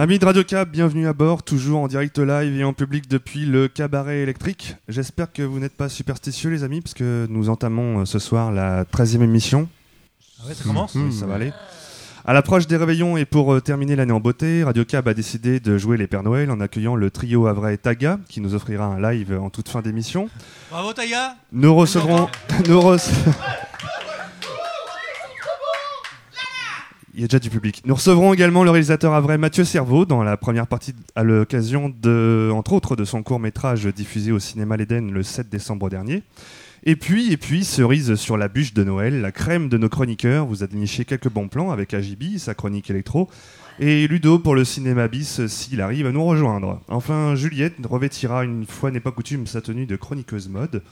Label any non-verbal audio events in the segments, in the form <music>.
Amis de Radio Cab, bienvenue à bord, toujours en direct live et en public depuis le cabaret électrique. J'espère que vous n'êtes pas superstitieux les amis, parce que nous entamons euh, ce soir la 13e émission. Ah ouais, ça commence Mmh, ça va aller. À l'approche des réveillons et pour euh, terminer l'année en beauté, Radio Cab a décidé de jouer les Pères Noël en accueillant le trio Havrais Taga, qui nous offrira un live en toute fin d'émission. Bravo Taïga Nous recevrons. <laughs> nous rece- Il y a déjà du public. Nous recevrons également le réalisateur à vrai Mathieu Cerveau dans la première partie à l'occasion de, entre autres, de son court métrage diffusé au cinéma l'Éden le 7 décembre dernier. Et puis, et puis, cerise sur la bûche de Noël, la crème de nos chroniqueurs vous a déniché quelques bons plans avec Agibi, sa chronique électro, et Ludo pour le cinéma bis s'il arrive à nous rejoindre. Enfin, Juliette revêtira une fois n'est pas coutume sa tenue de chroniqueuse mode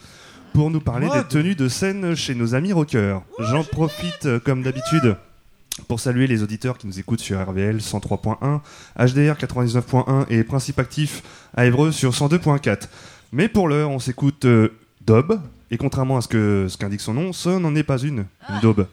pour nous parler Mode des tenues de scène chez nos amis rockers. J'en profite, comme d'habitude, pour saluer les auditeurs qui nous écoutent sur RVL 103.1, HDR 99.1 et Principe Actif à Évreux sur 102.4. Mais pour l'heure, on s'écoute euh, Daube, et contrairement à ce que ce qu'indique son nom, ce n'en est pas une, une daube.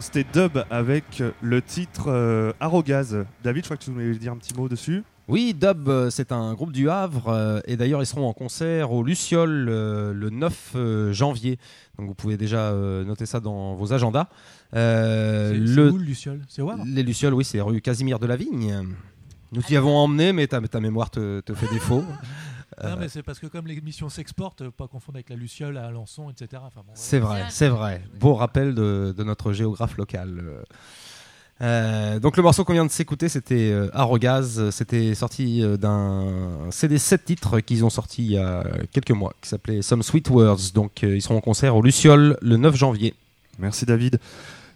Donc c'était Dub avec le titre euh, Arrogaz. David, je crois que tu voulais dire un petit mot dessus. Oui, Dub, euh, c'est un groupe du Havre euh, et d'ailleurs ils seront en concert au Luciole euh, le 9 euh, janvier. Donc vous pouvez déjà euh, noter ça dans vos agendas. Euh, C'est le- c'est où le Luciole? C'est où les Lucioles, oui, c'est rue Casimir de la Vigne. Nous t'y avons emmené, mais ta, ta mémoire te, te fait défaut. <laughs> Non, mais c'est parce que comme l'émission s'exporte, pas confondre avec la Luciole à Alençon, etc. Enfin, bon, C'est vrai, c'est vrai. Beau rappel de, de notre géographe local. Euh, donc le morceau qu'on vient de s'écouter, c'était euh, Arrogaz. C'était sorti euh, d'un CD 7 titres qu'ils ont sorti il y a quelques mois, qui s'appelait Some Sweet Words. Donc euh, ils seront en concert au Luciole le 9 janvier. Merci David.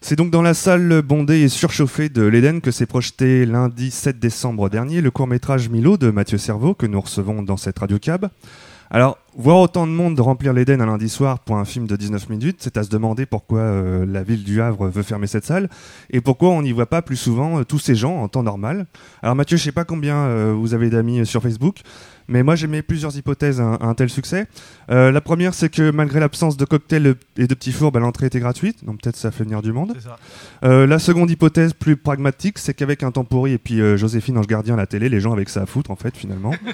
C'est donc dans la salle bondée et surchauffée de l'Éden que s'est projeté lundi 7 décembre dernier le court-métrage Milo de Mathieu Cerveau que nous recevons dans cette radio cab. Alors, voir autant de monde remplir l'Éden un lundi soir pour un film de 19 minutes, c'est à se demander pourquoi euh, la ville du Havre veut fermer cette salle et pourquoi on n'y voit pas plus souvent euh, tous ces gens en temps normal. Alors Mathieu, je sais pas combien euh, vous avez d'amis sur Facebook, mais moi j'ai mis plusieurs hypothèses à un, à un tel succès. Euh, la première, c'est que malgré l'absence de cocktails et de petits fours, bah, l'entrée était gratuite, donc peut-être ça fait venir du monde. Ça. Euh, la seconde hypothèse plus pragmatique, c'est qu'avec un temps pourri et puis euh, Joséphine Ange Gardien à la télé, les gens avec ça à foutre en fait finalement. <laughs>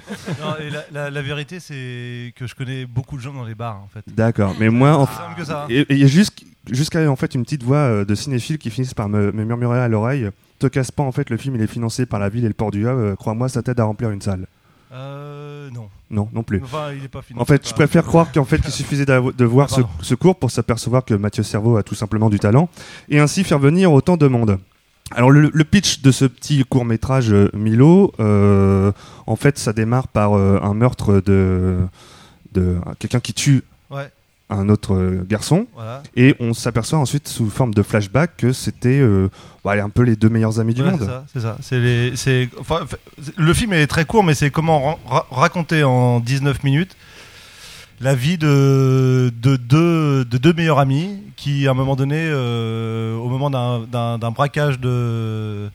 Non, et la, la- la vérité, c'est que je connais beaucoup de gens dans les bars, en fait. D'accord, mais moi, en simple que ça. hein. et et il y a juste- jusqu'à en fait une petite voix euh, de cinéphiles qui finissent par me, me murmurer à l'oreille. Te casse pas, en fait, le film il est financé par la ville et le port du Havre. Crois-moi, ça t'aide à remplir une salle. Euh, non. Non, non plus. Enfin, il est pas fini. En fait, je préfère croire qu'en fait, il <laughs> suffisait de voir Ah, ce, cours pour s'apercevoir que Mathieu Cerveau a tout simplement du talent et ainsi faire venir autant de monde. Alors, le, le pitch de ce petit court métrage Milo, euh, en fait, ça démarre par euh, un meurtre de, de quelqu'un qui tue. Un autre euh, garçon Voilà. et on s'aperçoit ensuite sous forme de flashback que c'était euh, bah, un peu les deux meilleurs amis du Ouais, monde. C'est ça. Les, enfin, le film est très court, mais c'est comment ra- ra- raconter en 19 minutes la vie de, de, deux, de deux meilleurs amis qui, à un moment donné, euh, au moment d'un braquage de,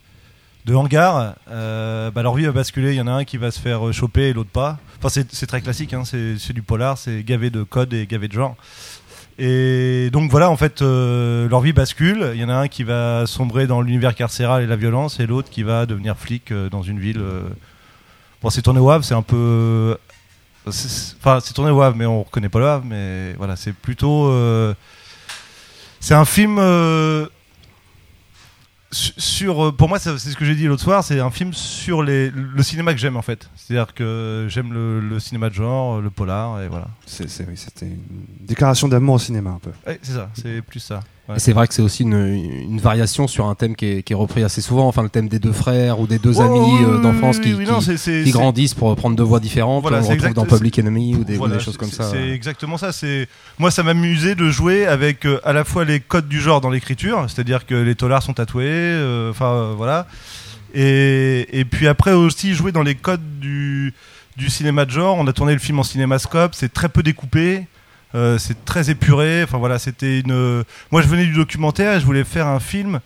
de hangar, euh, bah, leur vie va basculer. Il y en a un qui va se faire choper et l'autre pas. C'est, très classique, hein, c'est, du polar, c'est gavé de code et gavé de genre. Et donc voilà, en fait, euh, leur vie bascule. Il y en a un qui va sombrer dans l'univers carcéral et la violence, et l'autre qui va devenir flic euh, dans une ville. Bon, c'est tourné au Havre, c'est un peu. Enfin, c'est tourné au Havre, mais on reconnaît pas le Havre. Mais voilà, c'est plutôt. C'est un film. Su- Sur, euh, pour moi, c'est ce que j'ai dit l'autre soir, c'est un film sur les, le cinéma que j'aime en fait. C'est-à-dire que j'aime le, le cinéma de genre, le polar, et voilà. C'est- c'est- oui, C'était une déclaration d'amour au cinéma un peu. Ouais, c'est ça, c'est plus ça. Ouais. Et c'est vrai que c'est aussi une, une variation sur un thème qui est, qui est repris assez souvent, enfin le thème des deux frères ou des deux amis euh, d'enfance oui, qui, oui, qui- non, c'est- c'est- qui c'est- grandissent pour prendre deux voies différentes. Voilà, on retrouve exact- dans Public Enemy ou des, ou Voilà, des choses comme ça. C'est exactement ça. C'est moi, ça m'amusait de jouer avec euh, à la fois les codes du genre dans l'écriture, c'est-à-dire que les tolards sont tatoués, euh, enfin euh, voilà, et, et puis après aussi jouer dans les codes du du cinéma de genre. On a tourné le film en cinémascope, c'est très peu découpé. Euh, c'est très épuré. Enfin voilà, c'était une. Moi, je venais du documentaire et je voulais faire un film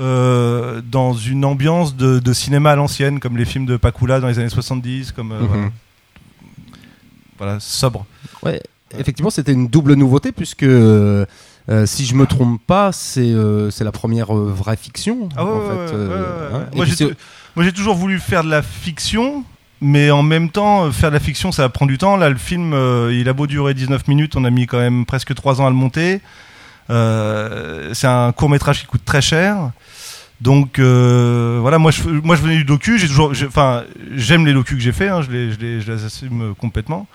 euh, dans une ambiance de, de cinéma à l'ancienne, comme les films de Pakula dans les années 70, comme euh, Mhm. voilà. Voilà, sobre. Ouais, effectivement, c'était une double nouveauté puisque, euh, euh, si je me trompe pas, c'est euh, c'est la première euh, vraie fiction. Ah ouais, en ouais, fait, ouais, euh, hein. moi, j'ai toujours voulu faire de la fiction, mais en même temps, euh, faire de la fiction, ça prend du temps. Là, le film, euh, il a beau durer 19 minutes, on a mis quand même presque 3 ans à le monter. Euh, c'est un court métrage qui coûte très cher. Donc voilà, moi je, moi je venais du docu, j'ai toujours, enfin j'aime les docus que j'ai fait, hein, je, les, je, les, je les assume complètement.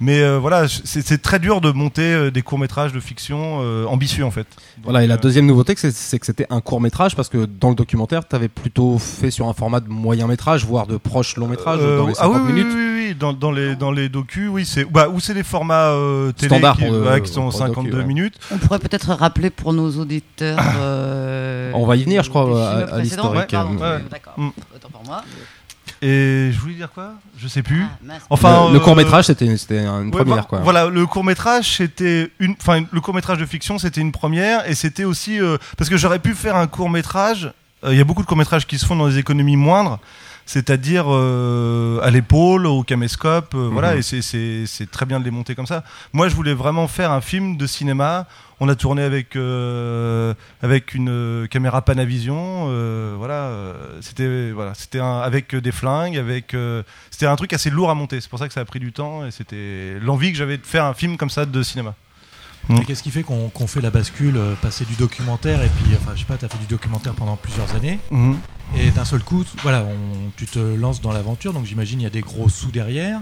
Mais euh, voilà, c'est très dur de monter euh, des courts métrages de fiction euh, ambitieux en fait. Voilà, et la deuxième nouveauté, c'est- que c'était un court métrage parce que dans le documentaire, tu avais plutôt fait sur un format de moyen métrage, voire de proche long métrage, Euh, dans les ah 50 oui, oui, minutes. Oui, oui, oui, dans, dans les dans les docus, oui, c'est bah ou c'est des formats euh, télé Standard qui, pour le- ouais, qui sont pour le docu, 52 ouais. minutes. On pourrait peut-être rappeler pour nos auditeurs. <coughs> euh, On va y venir, je crois, à- à l'historique, ouais. D'accord, Mm. autant pour moi. Et je voulais dire quoi? Je sais plus. Ah. Enfin, le, euh, court métrage, c'était c'était une Ouais, première, quoi. Voilà, le court métrage c'était une, enfin le court métrage de fiction c'était une première et c'était aussi euh, parce que j'aurais pu faire un court métrage. Il y a beaucoup de courts métrages qui se font dans des économies moindres. C'est-à-dire euh, à l'épaule, au caméscope, euh, voilà, Mhm. et c'est- très bien de les monter comme ça. Moi, je voulais vraiment faire un film de cinéma. On a tourné avec euh, avec une caméra Panavision, voilà, c'était voilà, avec des flingues, avec c'était un truc assez lourd à monter. C'est pour ça que ça a pris du temps et c'était l'envie que j'avais de faire un film comme ça de cinéma. Mm. Qu'est-ce qui fait qu'on fait la bascule, passer du documentaire et puis, enfin, je sais pas, t'as fait du documentaire pendant plusieurs années Mhm. Et d'un seul coup, voilà, on, tu te lances dans l'aventure. Donc j'imagine il y a des gros sous derrière.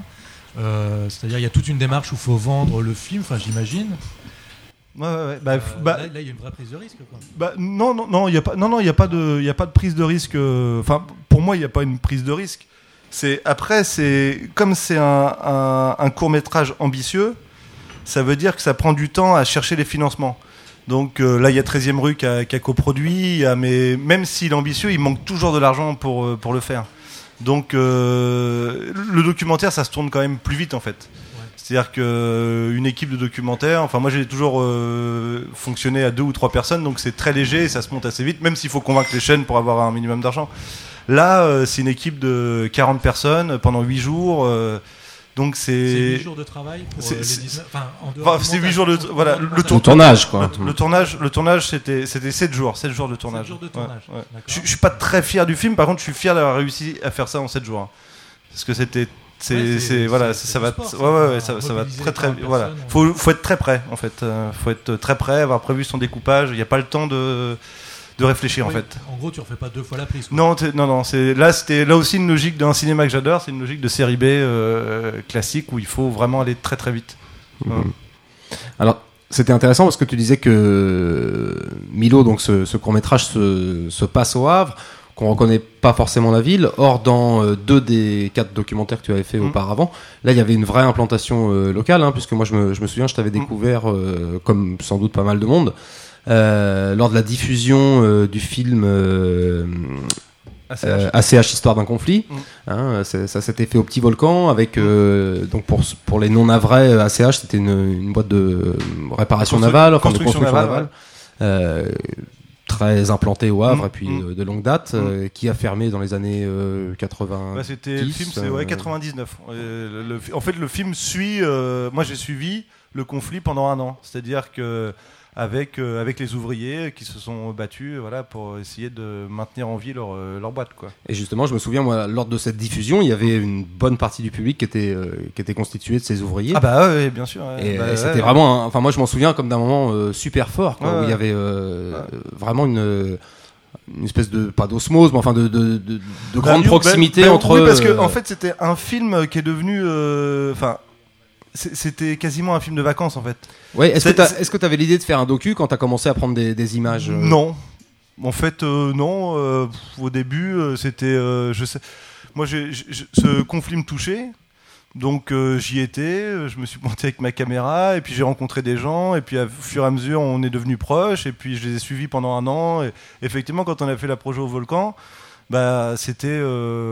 Euh, C'est-à-dire il y a toute une démarche où il faut vendre le film. Enfin, j'imagine. Ouais, ouais, ouais. Bah, Euh, bah, là, il y a une vraie prise de risque. Quoi. Bah, non, non, non, il y a pas, non, non, il a pas de, il a pas de prise de risque. euh, Enfin, pour moi, il n'y a pas une prise de risque. C'est après, c'est comme c'est un, court métrage ambitieux, ça veut dire que ça prend du temps à chercher les financements. Donc euh, là, il y a 13e rue qui a, qui a coproduit, mais même s'il est ambitieux, il manque toujours de l'argent pour, euh, pour le faire. Donc euh, le documentaire, ça se tourne quand même plus vite en fait. C'est-à-dire qu'une équipe de documentaire, enfin moi j'ai toujours euh, fonctionné à deux ou trois personnes, donc c'est très léger et ça se monte assez vite, même s'il faut convaincre les chaînes pour avoir un minimum d'argent. Là, c'est une équipe de 40 personnes pendant 8 jours, donc C'est c'est... 8 jours de travail pour c'est- euh, les c'est- 19 Enfin, en dehors Enfin, c'est montage. huit jours de- voilà, le en- Le tour- tournage, quoi. Le, le tournage, le tournage c'était, c'était 7 jours, 7 jours de tournage. jours de Ouais, tournage, ouais. d'accord. Je, je suis pas très fier du film, par contre je suis fier d'avoir réussi à faire ça en 7 jours. hein. Parce que c'était... C'est, Ouais, c'est- c'est- voilà, c'est- ça c'est va, ouais, ça. ouais, ouais, ça, ça va très très 40 voilà. personnes, Faut, faut être très prêt en fait. Euh, faut être très prêt, avoir prévu son découpage. Il n'y a pas le temps de, de réfléchir en fait. En gros, tu refais pas deux fois la prise. quoi. Non, non, non. C'est là, c'était là aussi une logique d'un cinéma que j'adore. C'est une logique de série B euh, classique où il faut vraiment aller très très vite. Mhm. Alors, c'était intéressant parce que tu disais que Milo, donc ce, ce court-métrage, se, se passe au Havre, qu'on reconnaît pas forcément la ville. Or, dans euh, deux des quatre documentaires que tu avais fait Mhm. auparavant, là, il y avait une vraie implantation euh, locale, hein, puisque moi, je me, je me souviens, je t'avais Mhm. découvert, euh, comme sans doute pas mal de monde, euh, lors de la diffusion euh, du film ACH. euh, ACH Histoire d'un conflit. Mm. Hein, ça s'était fait au Petit Volcan avec donc pour pour les non navrais euh, ACH c'était une, une boîte de réparation navale, enfin de construction navale, navale, très implantée au Havre Mm, et puis mm. de, de longue date, euh, qui a fermé dans les années euh, 80. Bah, c'était le 10, film, c'est ouais, euh, 99. Euh, le- le- en fait, le film suit. moi, j'ai suivi le conflit pendant un an. C'est-à-dire que avec euh, avec les ouvriers qui se sont battus, voilà, pour essayer de maintenir en vie leur euh, leur boîte, quoi. Et justement, je me souviens moi lors de cette diffusion, il y avait une bonne partie du public qui était euh, qui était constituée de ces ouvriers. Ah bah ouais, bien sûr. ouais. Et Bah, c'était ouais. vraiment, un- enfin moi je m'en souviens comme d'un moment euh, super fort, quoi, Ouais, où il y avait vraiment une, une espèce de pas d'osmose, mais enfin de, de, de, de Bah, grande oui, proximité bah, bah, entre. Oui, parce que en fait, c'était un film qui est devenu, enfin. C'était quasiment un film de vacances en fait. ouais, est-ce que tu avais l'idée de faire un docu quand tu as commencé à prendre des, des images euh, Non. En fait, euh, non. euh, au début, c'était. je sais. Moi, j'ai- ce conflit me touchait. Donc, j'y étais. Je me suis monté avec ma caméra. Et puis, j'ai rencontré des gens. Et puis, au fur et à mesure, on est devenus proches. Et puis, je les ai suivis pendant un an. Et effectivement, quand on a fait la projet au volcan, bah, c'était.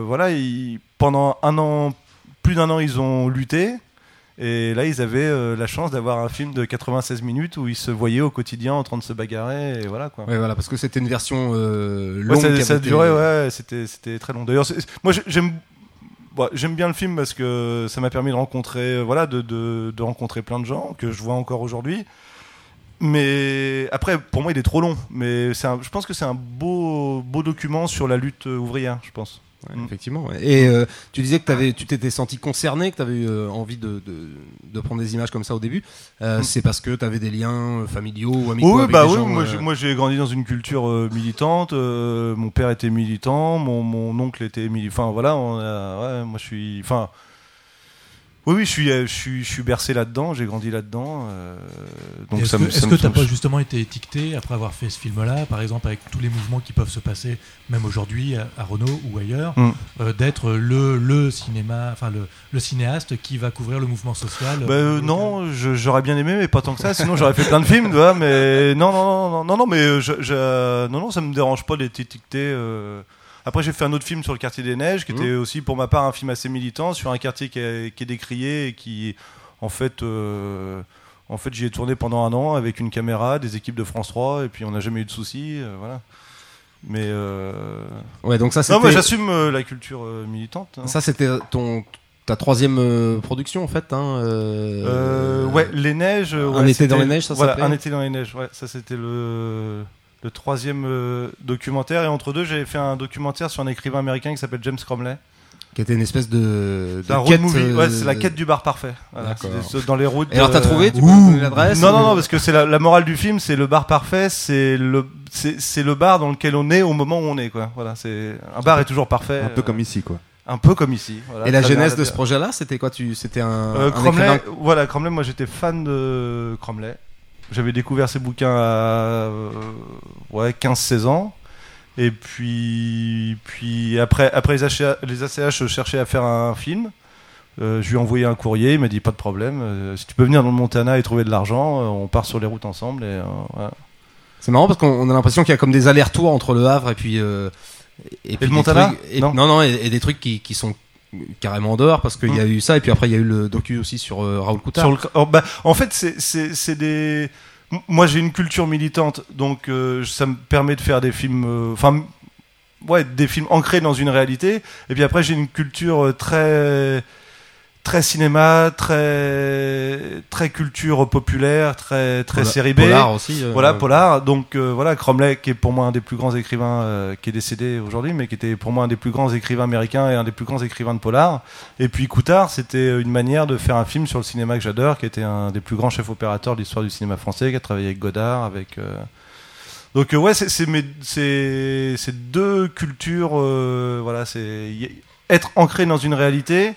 voilà. ils- pendant un an, plus d'un an, ils ont lutté. Et là, ils avaient euh, la chance d'avoir un film de 96 minutes où ils se voyaient au quotidien en train de se bagarrer. Et voilà quoi. Ouais, voilà, parce que c'était une version euh, Ouais, longue. ça, qui ça été- durait, ouais, c'était, très long. D'ailleurs, moi j'ai- j'aime, bon, j'aime bien le film parce que ça m'a permis de rencontrer, euh, voilà, de, de, de rencontrer plein de gens que je vois encore aujourd'hui. Mais après, pour moi, il est trop long. Mais un- je pense que c'est un beau, beau document sur la lutte euh, ouvrière, je pense. Ouais, Mm. Effectivement. Et euh, tu disais que avais, tu t'étais senti concerné, que tu avais eu euh, envie de, de, de prendre des images comme ça au début. Euh, Mm. C'est parce que tu avais des liens familiaux ou amicaux Oui, avec bah des oui, gens, moi, j'ai, moi j'ai grandi dans une culture militante. mon père était militant, mon, mon oncle était militant. Enfin voilà, on a- ouais, moi je suis. Enfin. Oui, oui, je suis, euh, je suis, je suis bercé là-dedans, j'ai grandi là-dedans. euh, donc Est-ce que tu n'as pas justement été étiqueté après avoir fait ce film-là, par exemple avec tous les mouvements qui peuvent se passer, même aujourd'hui à, à Renault ou ailleurs, Mm. euh, d'être le, le cinéma, enfin le, le cinéaste qui va couvrir le mouvement social Bah, euh, non, j'aurais bien aimé, mais pas tant que ça. Sinon, j'aurais fait plein de films, vois. Mais non, non, non, non, non, non, mais je, je- non, non, ça me dérange pas d'être étiqueté. Après, j'ai fait un autre film sur le quartier des Neiges, qui Mhm. était aussi pour ma part un film assez militant sur un quartier qui est, qui est décrié et qui, en fait, euh, en fait, j'y ai tourné pendant un an avec une caméra, des équipes de France 3, et puis on n'a jamais eu de soucis, euh, voilà. Mais euh, Ouais, donc ça non, moi j'assume la culture militante. hein. ça c'était ton ta troisième production en fait. Hein, euh, Euh, ouais, les neiges. Un été dans les neiges, ça Voilà, s'appelait un été dans les neiges. Ouais, ça c'était le le troisième euh, documentaire. Et entre deux, j'avais fait un documentaire sur un écrivain américain qui s'appelle James Cromley. qui était une espèce de, C'est un de road quête. movie. euh, Ouais, c'est la quête du bar parfait. Voilà, c'est dans les routes. Et alors t'as euh, trouvé Tu l'adresse Non, non, non, parce que c'est la, la morale du film, c'est le bar parfait, c'est le, c'est, le bar dans lequel on est au moment où on est, quoi. Voilà, c'est un bar est toujours parfait. Un peu euh, comme ici, quoi. un peu comme ici. voilà, Et la genèse de ce projet-là, c'était quoi Tu c'était un, un Cromley, écrivain- voilà, Cromley, moi j'étais fan de Cromley. J'avais découvert ses bouquins à euh, ouais, 15-16 ans. Et puis, puis après, après les, ACH, les ACH, je cherchais à faire un film. Euh, je lui ai envoyé un courrier, il m'a dit pas de problème. euh, si tu peux venir dans le Montana et trouver de l'argent, euh, on part sur les routes ensemble. Et. C'est marrant parce qu'on a l'impression qu'il y a comme des allers-retours entre le Havre et puis et, puis le Montana trucs- et- Non. non non et, et des trucs qui, qui sont carrément en dehors parce qu'il y a eu ça et puis après il y a eu le docu aussi sur euh, Raoul Coutard. Sur le- oh, bah, en fait, c'est- des. Moi, j'ai une culture militante, donc euh, ça me permet de faire des films. euh, Enfin, ouais, des films ancrés dans une réalité. Et puis après, j'ai une culture très très cinéma, très très culture populaire, très très Pola- série B. Polar aussi. euh, Voilà, Polar. Donc euh, voilà, Cromley, qui est pour moi un des plus grands écrivains, euh, qui est décédé aujourd'hui, mais qui était pour moi un des plus grands écrivains américains et un des plus grands écrivains de Polar. Et puis Coutard, c'était une manière de faire un film sur le cinéma que j'adore, qui était un des plus grands chefs opérateurs de l'histoire du cinéma français, qui a travaillé avec Godard, avec. Donc ouais, c'est- deux cultures, voilà, c'est être ancré dans une réalité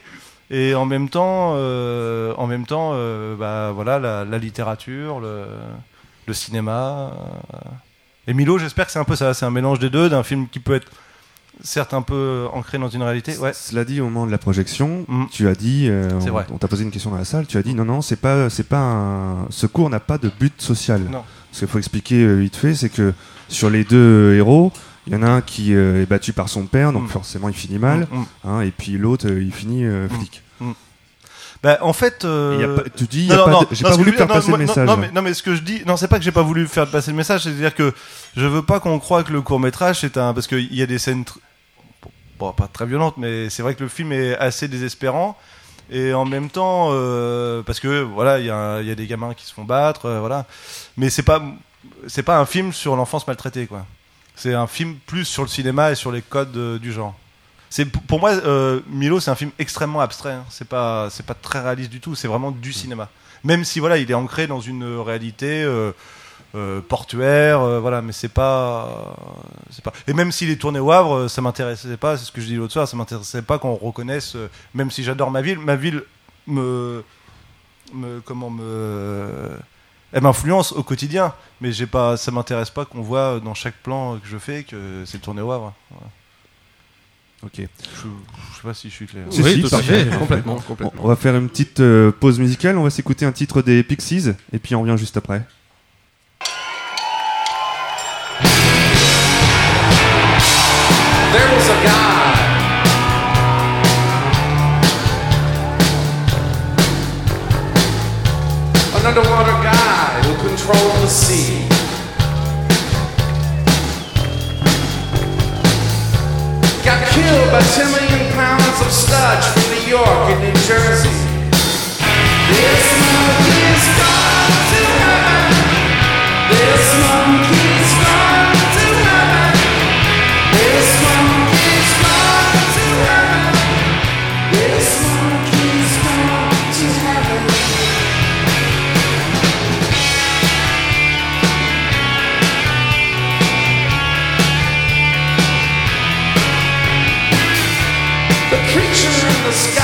et en même temps, euh, en même temps, euh, bah voilà, la, la littérature, le, le cinéma. euh. Et Milo, j'espère que c'est un peu ça, c'est un mélange des deux, d'un film qui peut être certes un peu ancré dans une réalité. Ouais. Cela dit, au moment de la projection, Mm. tu as dit, euh, on, t'a posé une question dans la salle, tu as dit non, non, c'est pas, c'est pas un, ce cours n'a pas de but social. Non. Ce qu'il faut expliquer vite fait, c'est que sur les deux héros, il y en a un qui euh, est battu par son père, donc Mm. forcément il finit mal, Mm, mm. hein, et puis l'autre euh, il finit euh, flic. Bah, en fait, euh, pas- tu dis, pas j'ai pas voulu faire dire, non, passer le non, message. Non, mais, non, mais ce que je dis, non, c'est pas que j'ai pas voulu faire passer le message, c'est-à-dire que je veux pas qu'on croie que le court métrage c'est un, parce qu'il y a des scènes, tr- bon, pas très violentes, mais c'est vrai que le film est assez désespérant. Et en même temps, euh, parce que voilà, il y, a- il y a des gamins qui se font battre, euh, voilà. Mais c'est pas, c'est pas un film sur l'enfance maltraitée, quoi. C'est un film plus sur le cinéma et sur les codes euh, du genre. C'est pour moi, euh, Milo, c'est un film extrêmement abstrait. hein. C'est pas, c'est pas très réaliste du tout. C'est vraiment du cinéma. Même si voilà, il est ancré dans une réalité euh, euh, portuaire, euh, voilà. Mais c'est pas, c'est pas. Et même s'il est tourné au Havre, euh, ça m'intéressait pas. C'est ce que je dis l'autre soir. Ça m'intéressait pas qu'on reconnaisse. euh, même si j'adore ma ville, ma ville me, me, comment me, elle m'influence au quotidien. Mais j'ai pas, ça m'intéresse pas qu'on voit dans chaque plan que je fais que c'est tourné au Havre. Voilà. Ok. Je, je sais pas si je suis clair. Si, oui, si, tout à parfait. fait, complètement, On, complètement. on va faire une petite euh, pause musicale, on va s'écouter un titre des Pixies, et puis on revient juste après. There was a guy. An underwater by 10 million pounds of sludge from New York and New Jersey. This monkey's gone to heaven. This monkey's The creature in the sky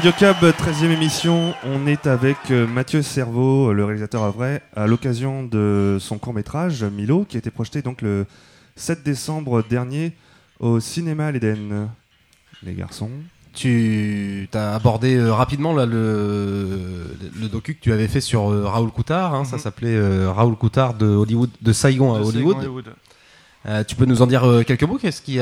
Radio Cab, 13e émission, on est avec euh, Mathieu Servo, le réalisateur à vrai, à l'occasion de son court-métrage Milo, qui a été projeté donc le 7 décembre dernier au cinéma l'Éden. Les garçons. Tu as abordé euh, rapidement là, le, le docu que tu avais fait sur euh, Raoul Coutard. hein, Ça Mhm. s'appelait euh, Raoul Coutard de Hollywood, de Saigon à Hollywood. Saigon, Hollywood. Euh, tu peux nous en dire euh, quelques mots? Qu'est-ce qui,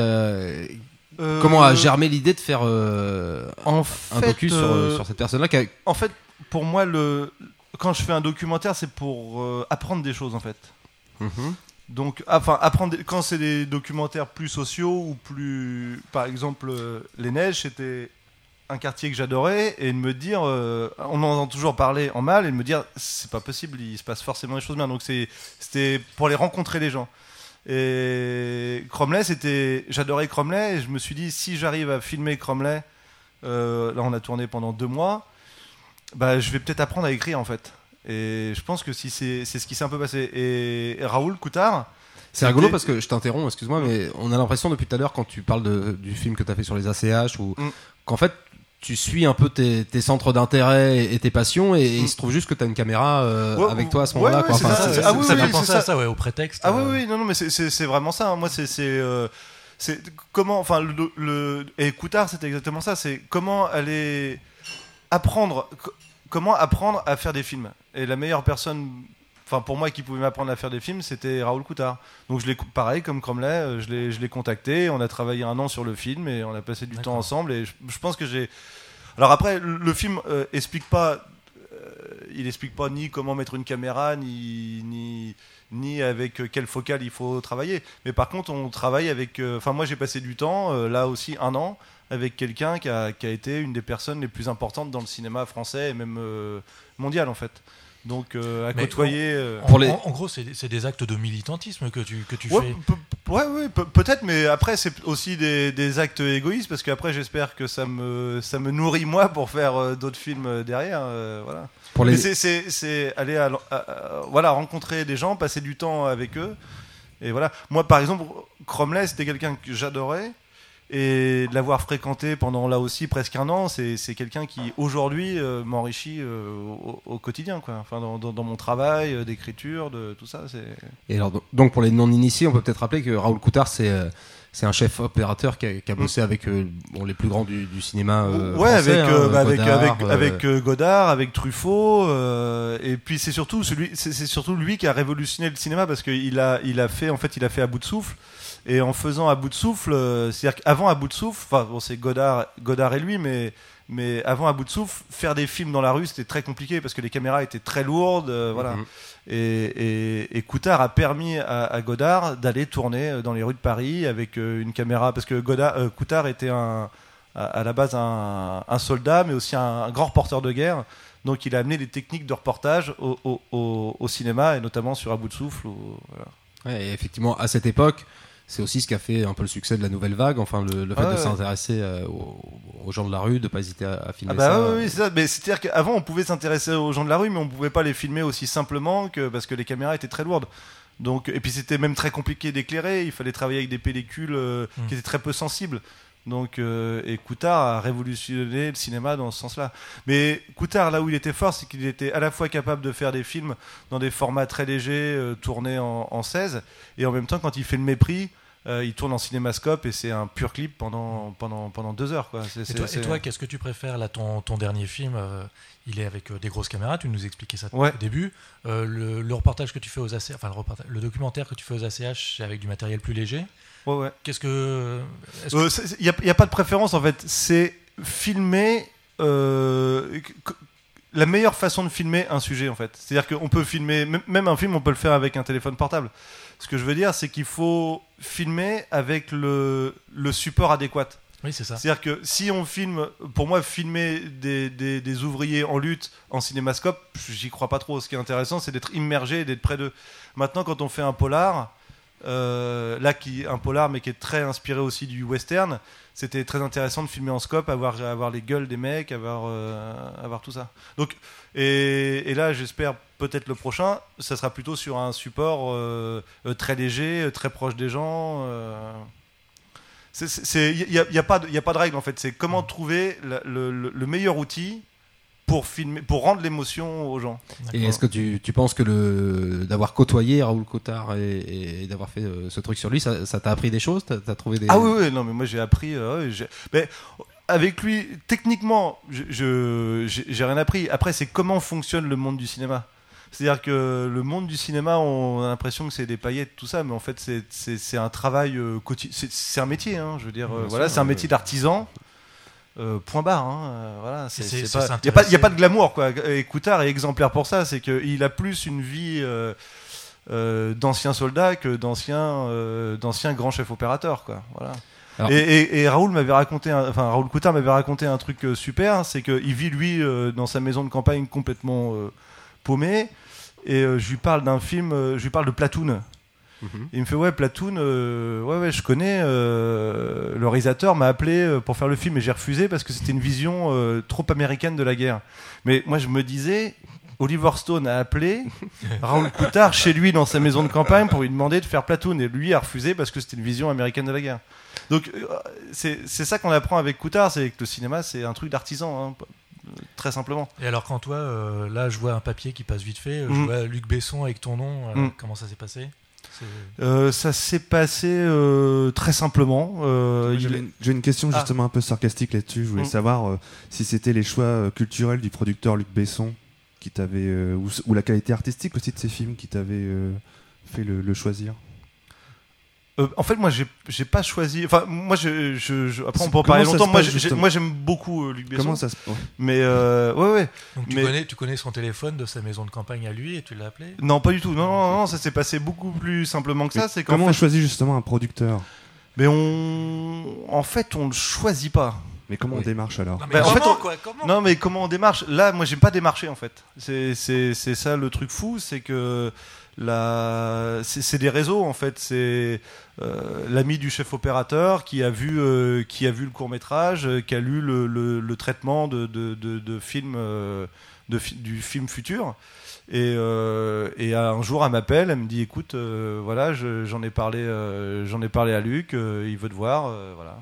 euh, Comment a germé l'idée de faire euh, en un docu sur, euh, sur cette personne-là a- En fait, pour moi, le... quand je fais un documentaire, c'est pour apprendre des choses en fait. Mhm. Donc, enfin, apprendre des- quand c'est des documentaires plus sociaux ou plus, par exemple, les neiges, c'était un quartier que j'adorais et de me dire, euh, on en entend toujours parler en mal et de me dire, c'est pas possible, il se passe forcément des choses bien. Donc c'était pour aller rencontrer les gens. Et Cromley, c'était, j'adorais Cromley et je me suis dit, si j'arrive à filmer Cromley, euh, là on a tourné pendant deux mois, bah je vais peut-être apprendre à écrire en fait. Et je pense que si c'est, c'est ce qui s'est un peu passé. Et Raoul Coutard, C'est rigolo parce que je t'interromps, excuse-moi, mais on a l'impression depuis tout à l'heure quand tu parles de- du film que tu as fait sur les ACH ou Mm. qu'en fait tu suis un peu tes, tes centres d'intérêt et, tes passions et, et Mm. il se trouve juste que tu as une caméra euh, Ouais, avec toi à ce moment-là. ouais, Enfin, ça, ah oui, ça oui, à ça. ouais, au prétexte. Ah oui, euh, oui, non, non, mais c'est- vraiment ça. hein. Moi, c'est c'est, euh, c'est comment, enfin, le, le- et Coutard, c'était exactement ça. C'est comment aller apprendre, co- comment apprendre à faire des films. Et la meilleure personne, enfin, pour moi, qui pouvait m'apprendre à faire des films, c'était Raoul Coutard. Donc, je l'ai, pareil, comme Cromley, euh, je l'ai, je l'ai contacté. On a travaillé un an sur le film et on a passé du temps ensemble. Et je, je pense que j'ai. Alors après, le, film euh, explique pas. euh, il explique pas ni comment mettre une caméra, ni, ni, ni avec euh, quelle focale il faut travailler. Mais par contre, on travaille avec. euh, Enfin, moi, j'ai passé du temps, euh, là aussi, un an, avec quelqu'un qui a, qui a été une des personnes les plus importantes dans le cinéma français et même euh, mondial, en fait. Donc, euh, à Mais côtoyer. euh, En, Pour les- en- en gros, c'est c'est des actes de militantisme que tu, que tu Ouais, fais. ouais, ouais, pe- peut-être, mais après, c'est aussi des, des actes égoïstes parce qu'après, j'espère que ça me, ça me nourrit moi pour faire euh, d'autres films euh, derrière. euh, voilà. pour les, c'est- aller à, l'en- à- à- voilà, rencontrer des gens, passer du temps avec eux. Et voilà. Moi, par exemple, Cromley, c'était quelqu'un que j'adorais. Et de l'avoir fréquenté pendant là aussi presque un an, c'est quelqu'un qui aujourd'hui euh, m'enrichit euh, au, au quotidien, quoi. Enfin, dans, dans- dans mon travail euh, d'écriture, de tout ça. Et alors, donc pour les non-initiés, on peut peut-être rappeler que Raoul Coutard, c'est c'est un chef opérateur qui a, qui a bossé avec euh, bon, les plus grands du, du cinéma. euh, ouais, français, avec, hein, euh, bah, avec, Godard, avec, avec Godard, avec Truffaut, et puis c'est surtout celui, c'est c'est surtout lui qui a révolutionné le cinéma parce qu'il a, il a fait, en fait, il a fait à bout de souffle. Et en faisant à bout de souffle, euh, c'est-à-dire qu'avant à bout de souffle, enfin bon, c'est Godard, Godard et lui, mais mais avant à bout de souffle, faire des films dans la rue, c'était très compliqué parce que les caméras étaient très lourdes, euh, voilà. Mhm. Et, et, et Coutard a permis à, à Godard d'aller tourner euh, dans les rues de Paris avec une caméra, parce que Godard, euh, Coutard était un, à, à la base un, un soldat, mais aussi un, un grand reporter de guerre. Donc il a amené les techniques de reportage au, au- au- au cinéma, et notamment sur À bout de souffle. ou- voilà. Ouais, et effectivement, à cette époque, c'est aussi ce qui a fait un peu le succès de la nouvelle vague. Enfin, le, le fait Ah de ouais. s'intéresser euh, aux, aux gens de la rue, de pas hésiter à, à filmer Ah bah ça. oui, oui, c'est ça. Mais c'est-à-dire qu'avant, on pouvait s'intéresser aux gens de la rue, mais on pouvait pas les filmer aussi simplement que parce que les caméras étaient très lourdes. Donc, et puis c'était même très compliqué d'éclairer. Il fallait travailler avec des pellicules euh, Mm. qui étaient très peu sensibles. Donc, euh, et Coutard a révolutionné le cinéma dans ce sens-là. Mais Coutard, là où il était fort, c'est qu'il était à la fois capable de faire des films dans des formats très légers, euh, tournés en, en 16, et en même temps, quand il fait le mépris, Euh, il tourne en cinémascope et c'est un pur clip pendant, pendant, pendans deux heures. Quoi. Et toi, qu'est-ce que tu préfères là ton, ton dernier film euh, Il est avec euh, des grosses caméras. Tu nous expliquais ça Ouais. au début. Le, le reportage que tu fais aux ACH, enfin le, documentaire que tu fais aux ACH, c'est avec du matériel plus léger. Ouais, ouais. Qu'est-ce que Il n'y a, pas de préférence en fait. C'est filmer la meilleure façon de filmer un sujet en fait. C'est-à-dire qu'on peut filmer, même un film, on peut le faire avec un téléphone portable. Ce que je veux dire, c'est qu'il faut filmer avec le, le support adéquat. Oui, c'est ça. C'est-à-dire que si on filme, pour moi, filmer des, des- des ouvriers en lutte en cinémascope, j'y crois pas trop. Ce qui est intéressant, c'est d'être immergé et d'être près d'eux. Maintenant, quand on fait un polar, euh, là, qui, un polar, mais qui est très inspiré aussi du western, c'était très intéressant de filmer en scope, avoir, avoir les gueules des mecs, avoir, euh, avoir tout ça. Donc, et, là, j'espère peut-être le prochain, ça sera plutôt sur un support euh, très léger, très proche des gens. Il n'y a, a pas de a pas de règle en fait. C'est comment trouver le meilleur outil pour, filmer, pour rendre l'émotion aux gens. Et est-ce que tu, tu penses que le d'avoir côtoyé Raoul Cotard et, et d'avoir fait euh, ce truc sur lui, ça t'a appris des choses? T'as as trouvé des Ah oui, oui, non, mais moi j'ai appris. euh, mais avec lui, techniquement, je- j'ai rien appris. Après, c'est comment fonctionne le monde du cinéma. C'est-à-dire que le monde du cinéma, on a l'impression que c'est des paillettes, tout ça, mais en fait, c'est- un travail euh, quotidien. C'est- un métier, hein, je veux dire. Bien voilà, c'est un métier d'artisan. Euh, point barre. Hein, euh, voilà. Il n'y a, pas- y a pas de glamour, quoi. Et Coutard est exemplaire pour ça. C'est qu'il a plus une vie euh, euh, d'ancien soldat que d'ancien d'ancien grand chef opérateur, quoi. Voilà. Alors- Et, et- et Raoul m'avait raconté, un- enfin Raoul Coutard m'avait raconté un truc super, c'est qu'il vit lui dans sa maison de campagne complètement euh, paumé, et je lui parle d'un film, je lui parle de Platoon. Mhm. Il me fait ouais Platoon, euh, ouais ouais je connais. euh, le réalisateur m'a appelé euh, pour faire le film et j'ai refusé parce que c'était une vision euh, trop américaine de la guerre. Mais moi je me disais. Oliver Stone a appelé <laughs> Raoul Coutard chez lui dans sa maison de campagne pour lui demander de faire Platoon et lui a refusé parce que c'était une vision américaine de la guerre. Donc c'est ça qu'on apprend avec Coutard, c'est que le cinéma c'est un truc d'artisan, hein, très simplement. Et alors quand toi, euh, là, je vois un papier qui passe vite fait. Je Mm. vois Luc Besson avec ton nom. euh, Mm. Comment ça s'est passé? Euh, ça s'est passé euh, très simplement. euh, il- J'avais une- J'ai une question Ah. justement un peu sarcastique là-dessus. Je voulais Mm. savoir si c'était les choix culturels du producteur Luc Besson qui t'avait ou, ou la qualité artistique aussi de ses films qui t'avait fait le, le choisir. Euh, en fait, moi, j'ai pas choisi. Enfin, moi, je, je- je- après, on peut en parler longtemps. se Moi, j'aime beaucoup euh, Luc Besson. Comment ça se ouais. Mais euh, ouais, ouais. Donc tu, Mais- connais, tu connais son téléphone de sa maison de campagne à lui et tu l'as appelé? Non, pas du tout. Non, non, non, ça s'est passé beaucoup plus simplement que ça. C'est Comment on choisit justement un producteur? Mais on, en fait, on le choisit pas. Mais comment on démarche alors? Non, mais Bah, en comment, fait, on- quoi Comment? Non, mais comment on démarche? Là, moi, j'ai pas démarché en fait. C'est c'est- c'est ça le truc fou, c'est que c'est des réseaux en fait. C'est euh, l'ami du chef opérateur qui a vu, euh, qui a vu le court métrage, euh, qui a lu le, traitement de, film, du film futur. Et, un jour, elle m'appelle, elle me dit écoute, voilà, je- j'en ai parlé, j'en ai parlé à Luc, il veut te voir, voilà.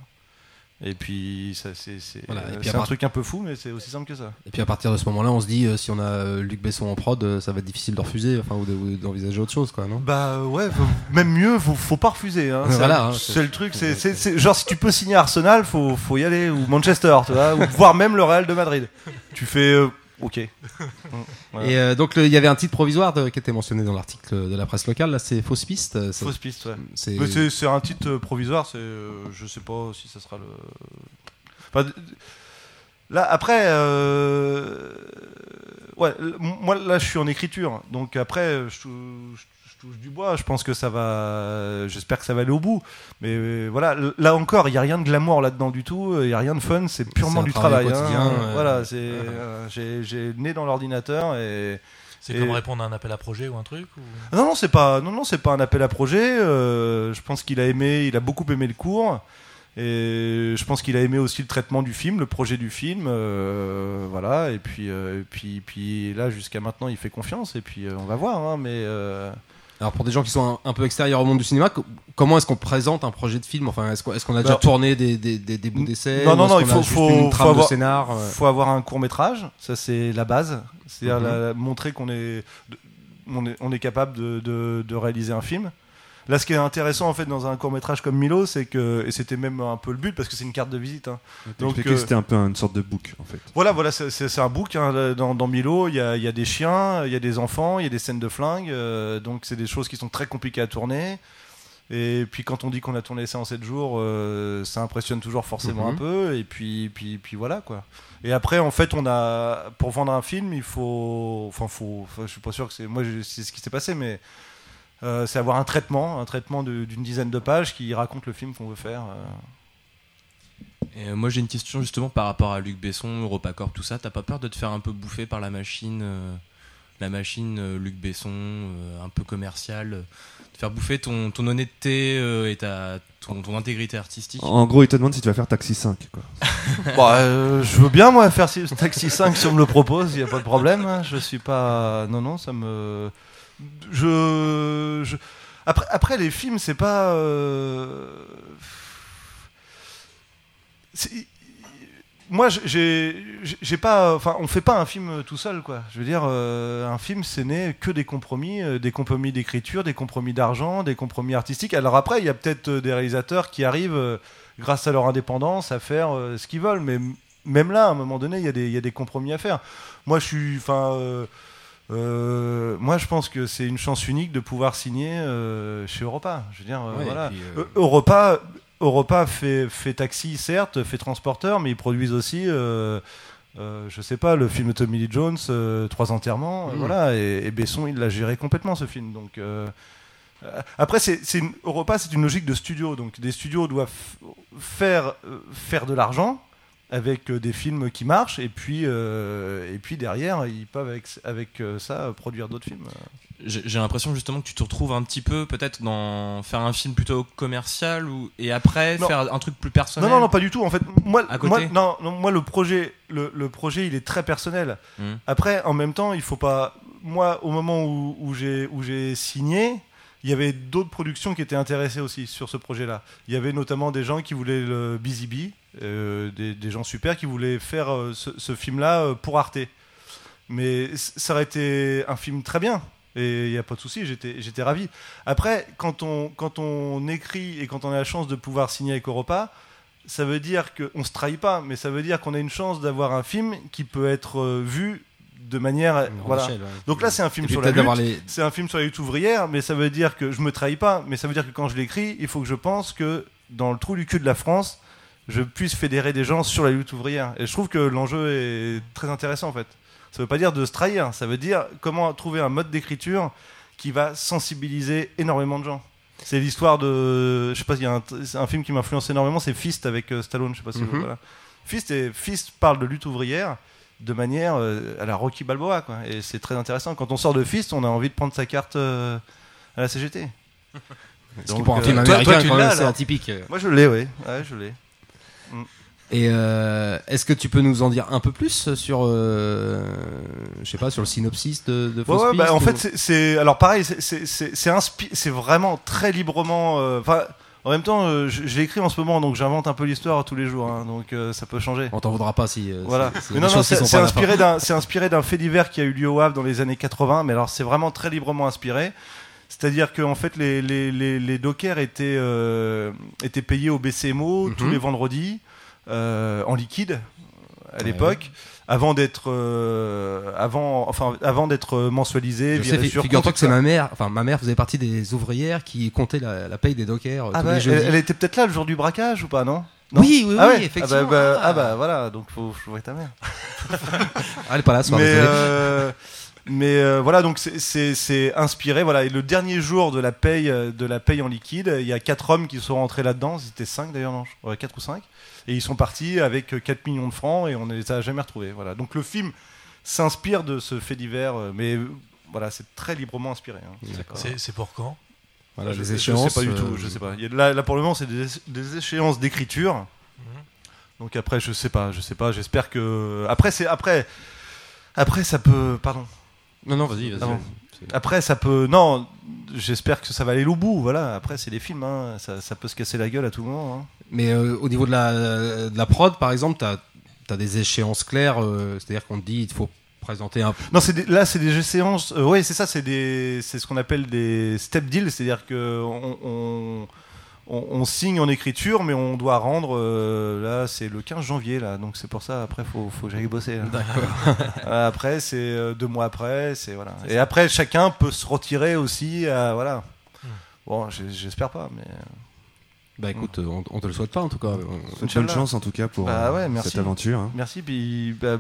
Et puis, ça, c'est c'est- Voilà, et euh, c'est un truc un peu fou, mais c'est aussi simple que ça. Et puis à partir de ce moment-là, on se dit euh, si on a euh, Luc Besson en prod, euh, ça va être difficile de refuser, enfin ou de- ou d'envisager autre chose, quoi, non? Bah ouais, faut- même mieux, faut, faut pas refuser. Hein. C'est <laughs> Voilà, le- hein, c'est le truc. C'est, genre si tu peux signer Arsenal, faut, faut y aller ou Manchester, tu vois, ou voire même le Real de Madrid. Tu fais, ok. <laughs> Voilà. Et euh, donc il y avait un titre provisoire de- qui était mentionné dans l'article de la presse locale. Là, c'est fausse piste. euh, ça- Fausse piste, ouais. c'est- Mais c'est, c'est un titre euh, provisoire. C'est, euh, je sais pas si ça sera le. Enfin, là après, euh, ouais, l- moi là je suis en écriture, donc après je touche du bois. Je pense que ça va. J'espère que ça va aller au bout. Mais euh, voilà, là encore, il y a rien de glamour là-dedans du tout. Il y a rien de fun. C'est purement du travail travail. hein. Voilà, c'est. euh, j'ai, nez dans l'ordinateur et. C'est Et- comme répondre à un appel à projet ou un truc ou... Non, non, c'est pas, non, non, c'est pas un appel à projet. euh, je pense qu'il a aimé, il a beaucoup aimé le cours. Et je pense qu'il a aimé aussi le traitement du film, le projet du film, euh, voilà. Et puis, euh, et puis, puis là, jusqu'à maintenant, il fait confiance. Et puis, euh, on va voir. hein, mais euh, Alors pour des gens qui sont un, un peu extérieurs au monde du cinéma, co- comment est-ce qu'on présente un projet de film? Enfin, est-ce qu'on a déjà Bah, tourné des, des, des, des bouts d'essai non, non, non, il faut- faut- une faut avoir- de scénar. euh, faut avoir un court métrage. Ça, c'est la base. C'est-à-dire Mhm. montrer qu'on est, on est, on est capable de, de- de réaliser un film. Là, ce qui est intéressant en fait dans un court métrage comme Milo, c'est que et c'était même un peu le but parce que c'est une carte de visite. hein. Donc, euh, c'était un peu une sorte de book en fait. Voilà, voilà, c'est- un book hein, dans, dans Milo. Il y a, il y a des chiens, il y a des enfants, il y a des scènes de flingue. euh, donc c'est des choses qui sont très compliquées à tourner. Et puis quand on dit qu'on a tourné ça en 7 jours, euh, ça impressionne toujours forcément Mhm. un peu. Et puis, puis, puis voilà quoi. Et après, en fait, on a pour vendre un film, il faut, enfin, faut, enfin, je suis pas sûr que c'est moi, c'est ce qui s'est passé, mais euh, c'est avoir un traitement, un traitement de- d'une dizaine de pages qui raconte le film qu'on veut faire. euh. Et, euh, moi j'ai une question justement par rapport à Luc Besson, EuropaCorp, tout ça. T'as pas peur de te faire un peu bouffer par la machine, euh, la machine euh, Luc Besson, euh, un peu commerciale, te faire bouffer ton, ton honnêteté euh, et ta, ton, ton intégrité artistique? En gros, il te demande si tu vas faire Taxi 5. Quoi. <laughs> Bah, euh, je veux bien moi faire Taxi 5 si on me le propose, il n'y a pas de problème. hein. Je suis pas. Non, non, ça me. Après, après, les films, c'est pas. euh, Moi, j'ai pas. Enfin, on fait pas un film tout seul, quoi. Je veux dire, euh, un film, c'est né que des compromis, euh, des compromis d'écriture, des compromis d'argent, des compromis artistiques. Alors après, il y a peut-être des réalisateurs qui arrivent. grâce à leur indépendance, à faire ce qu'ils veulent. Mais même là, à un moment donné, il y, a des- il y a des compromis à faire. Moi, je suis. Enfin. Euh, moi, je pense que c'est une chance unique de pouvoir signer euh, chez Europa. Je veux dire, euh, Ouais, voilà. puis, Europa, Europa fait, fait taxi, certes, fait transporteur, mais ils produisent aussi, je sais pas, le film de Tommy Lee Jones, Trois enterrements, Mm. voilà. Et, et Besson, il l'a géré complètement ce film. Donc. après, c'est, Europa, c'est une logique de studio. Donc, des studios doivent faire, faire de l'argent avec euh, des films qui marchent, et puis, euh, et puis derrière, ils peuvent avec, avec euh, ça produire d'autres films. J'ai l'impression justement que tu te retrouves un petit peu peut-être dans faire un film plutôt commercial ou, et après Non. faire un truc plus personnel. Non, non, non, pas du tout. En fait, moi, À côté moi, non, non, moi le projet, le, le projet, il est très personnel. Mhm. Après, en même temps, il faut pas. Moi, au moment où, où j'ai signé, il y avait d'autres productions qui étaient intéressées aussi sur ce projet-là. Il y avait notamment des gens qui voulaient le Busy Bee, euh, des, gens super qui voulaient faire euh, ce, film-là euh, pour Arte. Mais ça aurait été un film très bien. Et il n'y a pas de souci, j'étais ravi. Après, quand on, quand on écrit et quand on a la chance de pouvoir signer avec Europa, ça veut dire qu'on ne se trahit pas, mais ça veut dire qu'on a une chance d'avoir un film qui peut être vu de manière. Grande Voilà. ouais. Donc là, c'est un film sur la lutte. les. C'est un film sur la lutte ouvrière, mais ça veut dire que je me trahis pas, mais ça veut dire que quand je l'écris, il faut que je pense que dans le trou du cul de la France, je puisse fédérer des gens sur la lutte ouvrière. Et je trouve que l'enjeu est très intéressant en fait. Ça veut pas dire de se trahir, ça veut dire comment trouver un mode d'écriture qui va sensibiliser énormément de gens. C'est l'histoire de, je sais pas, il y a un film qui m'influence énormément, c'est Fist avec euh, Stallone, je sais pas si vous- Mhm. voilà. Fist et Fist parle de lutte ouvrière de manière euh, à la Rocky Balboa quoi. Et c'est très intéressant. Quand on sort de Fist, on a envie de prendre sa carte euh, à la CGT. <laughs> Donc, pour un euh, film américain, c'est atypique. Moi je l'ai, oui. Ouais, je l'ai. Et euh, est-ce que tu peux nous en dire un peu plus sur, euh, je sais pas, sur le synopsis de, de Ouais, Fausse ouais, bah, en ou- fait, c'est- alors pareil, c'est- vraiment très librement. euh, en même temps, euh, je, écrit en ce moment, donc j'invente un peu l'histoire tous les jours, hein, donc euh, ça peut changer. on t'en voudra pas si. euh, Voilà. si- si Mais les non, non, choses qui c'est sont c'est pas inspiré d'un, c'est inspiré d'un fait divers qui a eu lieu au Havre dans les années 80, mais alors c'est vraiment très librement inspiré. C'est-à-dire que en fait, les, les, les, les dockers étaient, euh, étaient payés au BCMO tous Mhm. les vendredis euh, en liquide à l'époque. Avant d'être, euh, avant, enfin, avant d'être sur figure-toi que c'est ma mère, enfin ma mère faisait partie des ouvrières qui comptaient la, la paye des dockers euh, Ah tous bah, les elle, était peut-être là le jour du braquage ou pas, non? Non? Oui, oui, ah oui, effectivement. Ah bah, bah, Ah. ah bah, voilà, donc faut faut ta mère. <laughs> Elle est pas là ce soir, mais euh, mais euh, voilà donc c'est- inspiré voilà et le dernier jour de la paye de la paye en liquide il y a quatre hommes qui sont rentrés là-dedans c'était cinq d'ailleurs non? Ouais, quatre ou cinq et ils sont partis avec euh, 4 millions de francs et on ne les a jamais retrouvés voilà donc le film s'inspire de ce fait divers euh, mais euh, voilà c'est très librement inspiré hein. C'est pour quand? Voilà, je, les je échéances. sais pas du tout euh, je sais pas là, là pour le moment c'est des, des échéances d'écriture Mhm. donc après je sais pas je sais pas j'espère que après c'est après après ça peut pardon Non, non, vas-y, vas-y. Ah vas-y. Après, ça peut. Non, j'espère que ça va aller au bout. Voilà. Après, c'est des films. hein. Ça, ça peut se casser la gueule à tout moment. hein. Mais euh, au niveau de la, de la prod, par exemple, tu as, des échéances claires. euh, C'est-à-dire qu'on te dit il faut Présenter un Non, des- là, c'est des séances. euh, ouais, c'est ça, c'est ce qu'on appelle des step deals, c'est-à-dire que on, on, signe en écriture, mais on doit rendre. euh, là, c'est le 15 janvier, là, donc c'est pour ça. Après, faut, faut que j'aille bosser. <laughs> Euh, après, c'est euh, deux mois après, c'est voilà. Et après, chacun peut se retirer aussi, euh, voilà. Bon, j'ai- j'espère pas, mais. Bah écoute, on, on te le souhaite pas en tout cas. Bonne chance en tout cas pour Bah ouais, merci. cette aventure. hein. Merci, puis bah,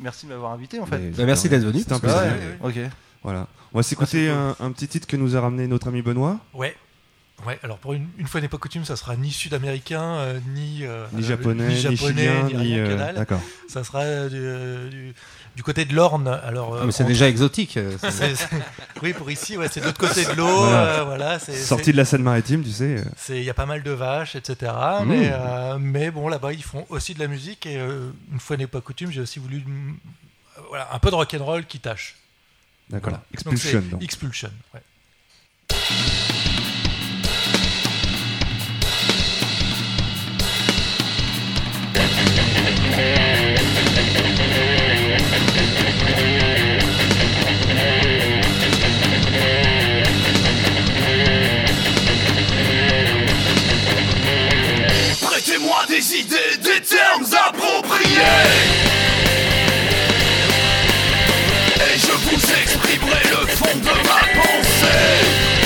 merci de m'avoir invité en fait. Bah, merci d'être venu, C'était un plaisir. Ouais, ok. Voilà. On va s'écouter un, un petit titre que nous a ramené notre ami Benoît. Ouais. Ouais, alors pour une, une fois n'est pas coutume, ça sera ni sud-américain, euh, ni, euh, Ni euh, japonais, ni, ni, japonais, chilien, ni ni. euh, dalle. D'accord. Ça sera euh, du, du- du côté de l'Orne. Alors, Ah, euh, mais c'est déjà exotique. euh, <laughs> oui, pour ici, ouais, c'est de l'autre côté de l'eau. Voilà. euh, Sorti de la Seine-Maritime, tu sais. euh, Il y a pas mal de vaches, etc. Mmh. Mais, euh, mais bon, là-bas, ils font aussi de la musique. Et euh, une fois n'est pas coutume, j'ai aussi voulu euh, voilà, un peu de rock'n'roll qui tâche. D'accord. Voilà. Expulsion. Donc, c'est donc. Expulsion, ouais. Et je vous exprimerai le fond de ma pensée.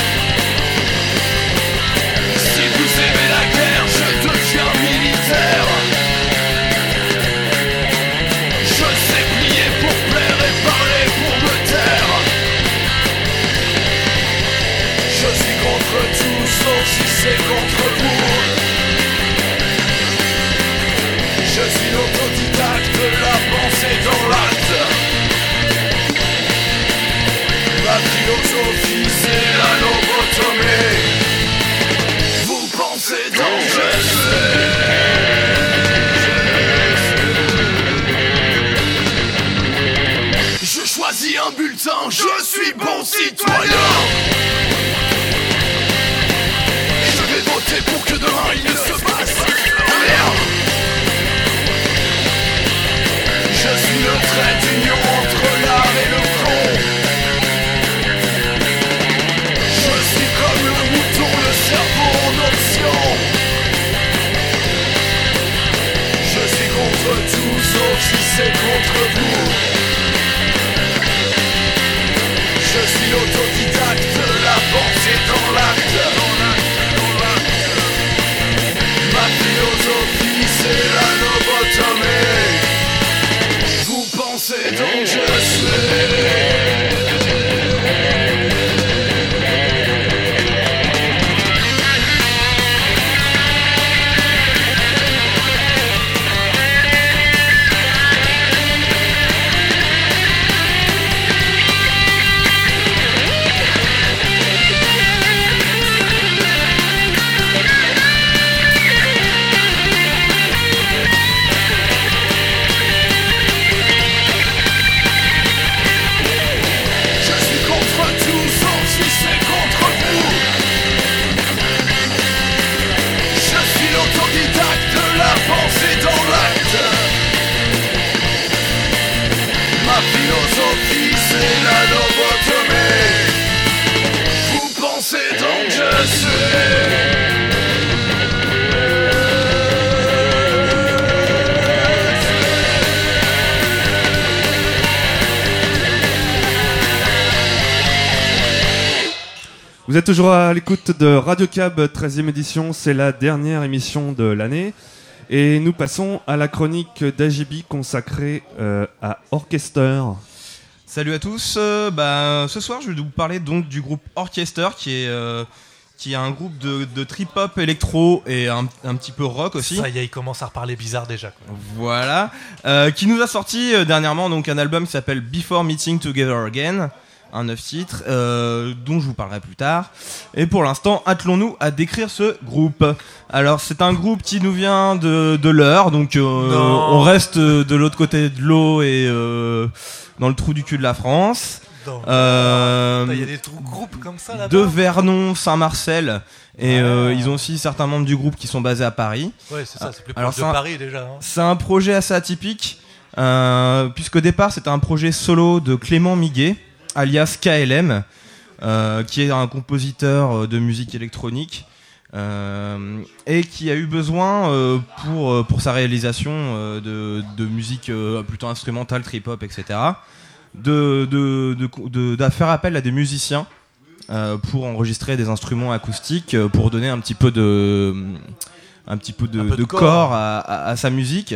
Je suis bon citoyen. Je vais voter pour que demain il ne se Vous êtes toujours à l'écoute de Radio Cab 13e édition, c'est la dernière émission de l'année. Et nous passons à la chronique d'Ajibi consacrée euh, à Orchester. Salut à tous. euh, bah, ce soir, je vais vous parler donc du groupe Orchester, qui est euh, qui est un groupe de, de trip-hop électro et un, un petit peu rock aussi. Ça y est, il commence à reparler bizarre déjà. quoi. Voilà, Euh, qui nous a sorti euh, dernièrement donc un album qui s'appelle Before Meeting Together Again, un neuf titres euh, dont je vous parlerai plus tard. Et pour l'instant, attelons-nous à décrire ce groupe. Alors c'est un groupe qui nous vient de, de l'heure, donc euh, on reste de l'autre côté de l'eau et euh, dans le trou du cul de la France. Euh, Il y a des trous groupes comme ça là-bas. de Vernon, Saint-Marcel. Et Ah. euh, ils ont aussi certains membres du groupe qui sont basés à Paris. Ouais, c'est ça, c'est plus Alors proche de Paris déjà. hein. C'est un projet assez atypique. Euh, puisqu'au départ c'était un projet solo de Clément Miguet, alias KLM, euh, qui est un compositeur euh, de musique électronique. euh, et qui a eu besoin euh, pour, pour sa réalisation euh, de, de musique plutôt instrumentale, trip-hop, etc., de, de, appel à des musiciens pour enregistrer des instruments acoustiques, pour donner un petit peu de, un petit peu de, Un peu de de corps. corps à, à- à sa musique.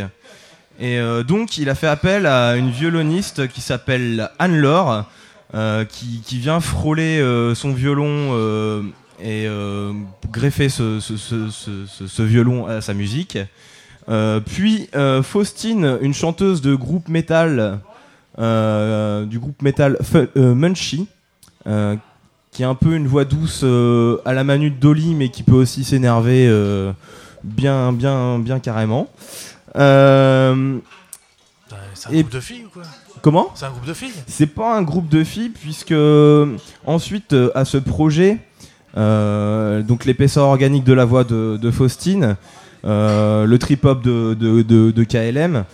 Et donc, il a fait appel à une violoniste qui s'appelle Anne-Laure, qui, qui vient frôler euh, son violon euh, et euh, greffer ce, ce- ce- ce- ce- ce violon à sa musique. Euh, puis euh, Faustine, une chanteuse de groupe métal, euh, du groupe métal euh, Munchie, euh, qui a un peu une voix douce euh, à la Manu de Dolly, mais qui peut aussi s'énerver euh, bien, bien, bien carrément. Euh, C'est un Et- groupe de filles ou quoi? Comment C'est un groupe de filles c'est pas un groupe de filles puisque euh, ensuite euh, à ce projet, euh, donc l'épaisseur organique de la voix de, de Faustine, le trip hop de, de, de- de KLM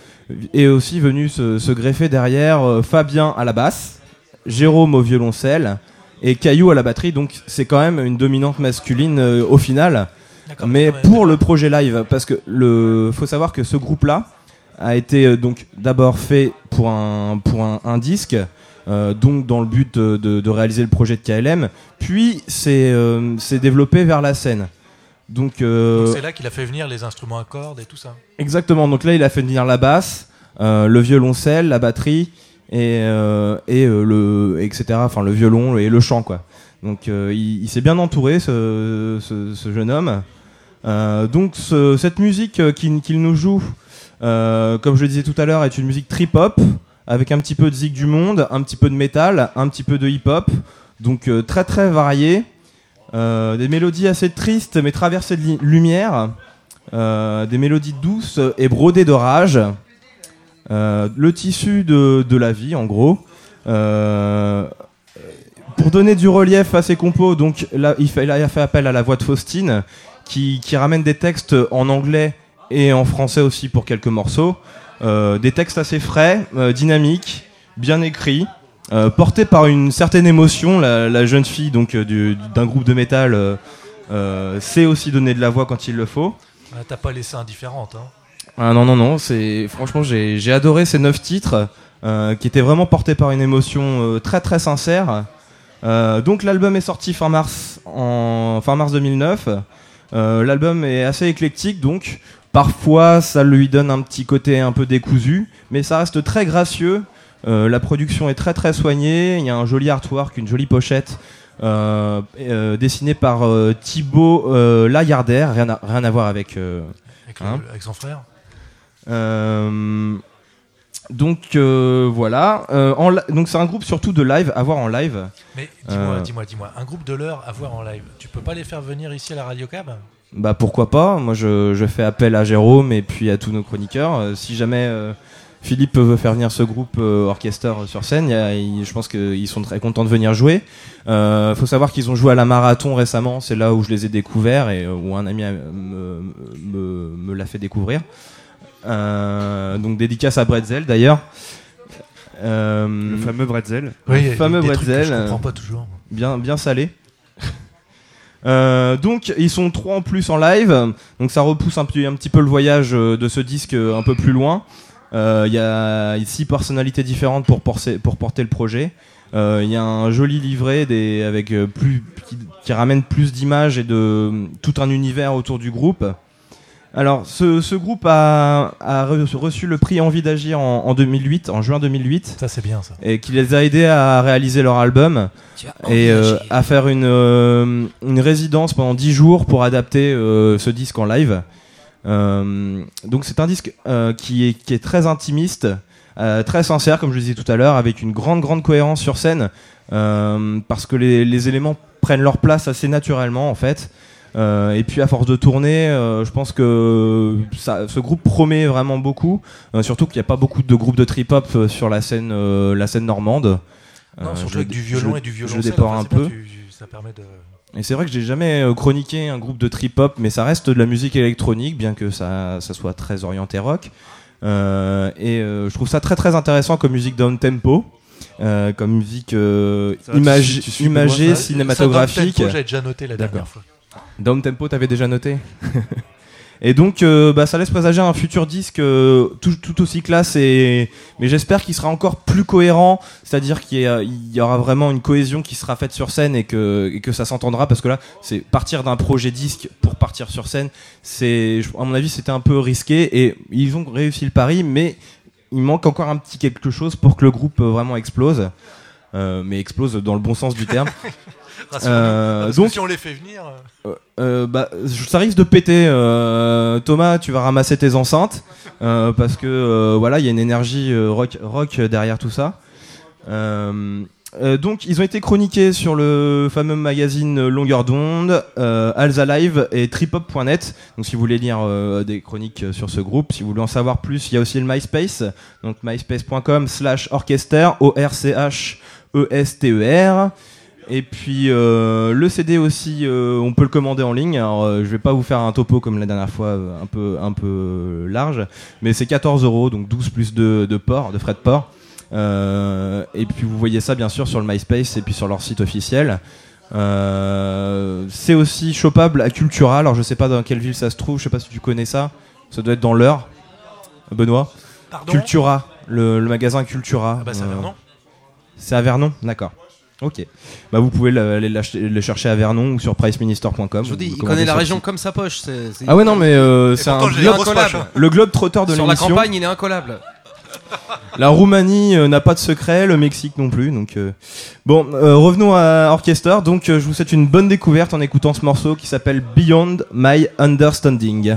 est aussi venu se, se greffer derrière Fabien à la basse, Jérôme au violoncelle et Caillou à la batterie. Donc c'est quand même une dominante masculine euh, au final. Mais Ouais, pour le projet live, parce que le faut savoir que ce groupe-là a été euh, donc d'abord fait pour un pour un, un disque, euh, donc dans le but de, de- de réaliser le projet de KLM, puis c'est euh, développé vers la scène. Donc, euh, Donc C'est là qu'il a fait venir les instruments à cordes et tout ça. exactement. Donc là, il a fait venir la basse, le violoncelle, la batterie et et le etc. Enfin le violon et le chant quoi. Donc il, il s'est bien entouré ce, ce- ce jeune homme. Donc ce- cette musique qu'il nous joue, comme je le disais tout à l'heure, est une musique trip-hop avec un petit peu de zig du monde, un petit peu de métal, un petit peu de hip-hop, donc euh, très très varié. Euh, des mélodies assez tristes mais traversées de lumière, Euh, des mélodies douces et brodées de rage. Euh, le tissu de, la vie en gros. Euh, pour donner du relief à ses compos, donc il, a fait appel à la voix de Faustine, qui ramène des textes en anglais et en français aussi pour quelques morceaux. Euh, des textes assez frais, euh, dynamiques, bien écrits, euh, portés par une certaine émotion. La, la jeune fille donc du- d'un groupe de métal sait aussi donner de la voix quand il le faut. Ah, T'as pas laissé indifférente. Hein. Ah non, non, non, c'est franchement, j'ai adoré ces neuf titres euh, qui étaient vraiment portés par une émotion euh, très très sincère. Euh, donc l'album est sorti fin mars, en, fin mars 2009. Euh, l'album est assez éclectique, donc parfois ça lui donne un petit côté un peu décousu, mais ça reste très gracieux. Euh, la production est très très soignée, il y a un joli artwork, une jolie pochette. euh, euh, dessinée par Thibaut Lagardère, rien à, rien à voir avec Avec, le- Hein avec son frère. donc voilà. En donc c'est un groupe surtout de live à voir en live. Mais dis-moi, dis-moi, dis-moi, un groupe de l'heure à voir en live, tu peux pas les faire venir ici à la Radio Cab? Bah pourquoi pas. Moi je, je fais appel à Jérôme et puis à tous nos chroniqueurs. Euh, si jamais euh, Philippe veut faire venir ce groupe euh, orchestre sur scène, il y a- il- je pense qu'ils sont très contents de venir jouer. Euh, faut savoir qu'ils ont joué à la marathon récemment. C'est là où je les ai découverts et où un ami me, me- me l'a fait découvrir. Euh, donc dédicace à Bretzel d'ailleurs. Euh, Le fameux bretzel. Le il y a fameux bretzel, Je comprends pas toujours. bien, bien salé. Euh, donc ils sont trois en plus en live, donc ça repousse un petit, un petit peu le voyage euh, de ce disque euh, un peu plus loin. Euh, Il y a six personnalités différentes pour, porter- pour porter le projet. Euh, Il y a un joli livret avec euh, plus, qui, qui ramène plus d'images et de tout un univers autour du groupe. Alors, ce, ce groupe a, a re- reçu le prix Envie d'agir en, en 2008, en juin 2008 Ça, c'est bien ça. et qui les a aidés à réaliser leur album et euh, à faire une, euh, une résidence pendant 10 jours pour adapter euh, ce disque en live. Euh, donc c'est un disque euh, qui, est, qui est très intimiste, euh, très sincère comme je le disais tout à l'heure, avec une grande grande cohérence sur scène, euh, parce que les, les éléments prennent leur place assez naturellement en fait. Euh, et puis à force de tourner, euh, je pense que ça, ce groupe promet vraiment beaucoup, Euh, surtout qu'il n'y a pas beaucoup de groupes de trip-hop sur la scène, euh, la scène normande. Non, surtout je- avec du violon je- et du Je violon. le déplore un peu. ça permet de. Et c'est vrai que j'ai jamais chroniqué un groupe de trip-hop, mais ça reste de la musique électronique, bien que ça, ça soit très orienté rock. Euh, et euh, je trouve ça très très intéressant comme musique down tempo, euh, comme musique euh, imagée, cinématographique. J'avais déjà noté la dernière fois. Down tempo, t'avais déjà noté. Et donc, euh, bah, ça laisse présager un futur disque euh, tout, aussi classe, et... mais j'espère qu'il sera encore plus cohérent, c'est-à-dire qu'il y, aura vraiment une cohésion qui sera faite sur scène et que, et que ça s'entendra, parce que là, c'est partir d'un projet disque pour partir sur scène, c'est, à mon avis, c'était un peu risqué, et ils ont réussi le pari, mais il manque encore un petit quelque chose pour que le groupe euh, vraiment explose. Euh, mais explose dans le bon sens du terme. <laughs> Euh, donc- si on les fait venir. euh, Euh, bah, ça risque de péter. Thomas, tu vas ramasser tes enceintes parce que voilà, il y a une énergie rock, rock derrière tout ça. Donc, ils ont été chroniqués sur le fameux magazine Longueur d'onde, Alza Live et tripop.net. Donc, si vous voulez lire des chroniques sur ce groupe, si vous voulez en savoir plus, il y a aussi le MySpace, donc myspace.com/slash orchester, o r c h e s t e r. Et puis euh, le CD aussi, euh, on peut le commander en ligne. Alors euh, je vais pas vous faire un topo comme la dernière fois, euh, un peu un peu large, mais c'est 14 euros, donc 12 plus de, de port, de frais de port. Et puis vous voyez ça bien sûr sur le MySpace et puis sur leur site officiel. C'est aussi chopable à Cultura. Alors je sais pas dans quelle ville ça se trouve, je sais pas si tu connais ça. Ça doit être dans l'heure. Benoît. Pardon? Cultura, le, le magasin Cultura. Ah bah ça Vernon. C'est à Vernon, d'accord. Ok. Bah vous pouvez le- aller le chercher à Vernon ou sur priceminister.com. Je vous dis, il connaît la région comme sa poche. c'est- c'est- Ah ouais non mais euh, c'est un pourtant, j'ai globe le globe trotteur de Sur la l'émission. campagne, il est incollable. La Roumanie euh, n'a pas de secret, le Mexique non plus. Donc euh, bon, euh, revenons à Orchestra. Donc euh, je vous souhaite une bonne découverte en écoutant ce morceau qui s'appelle Beyond My Understanding.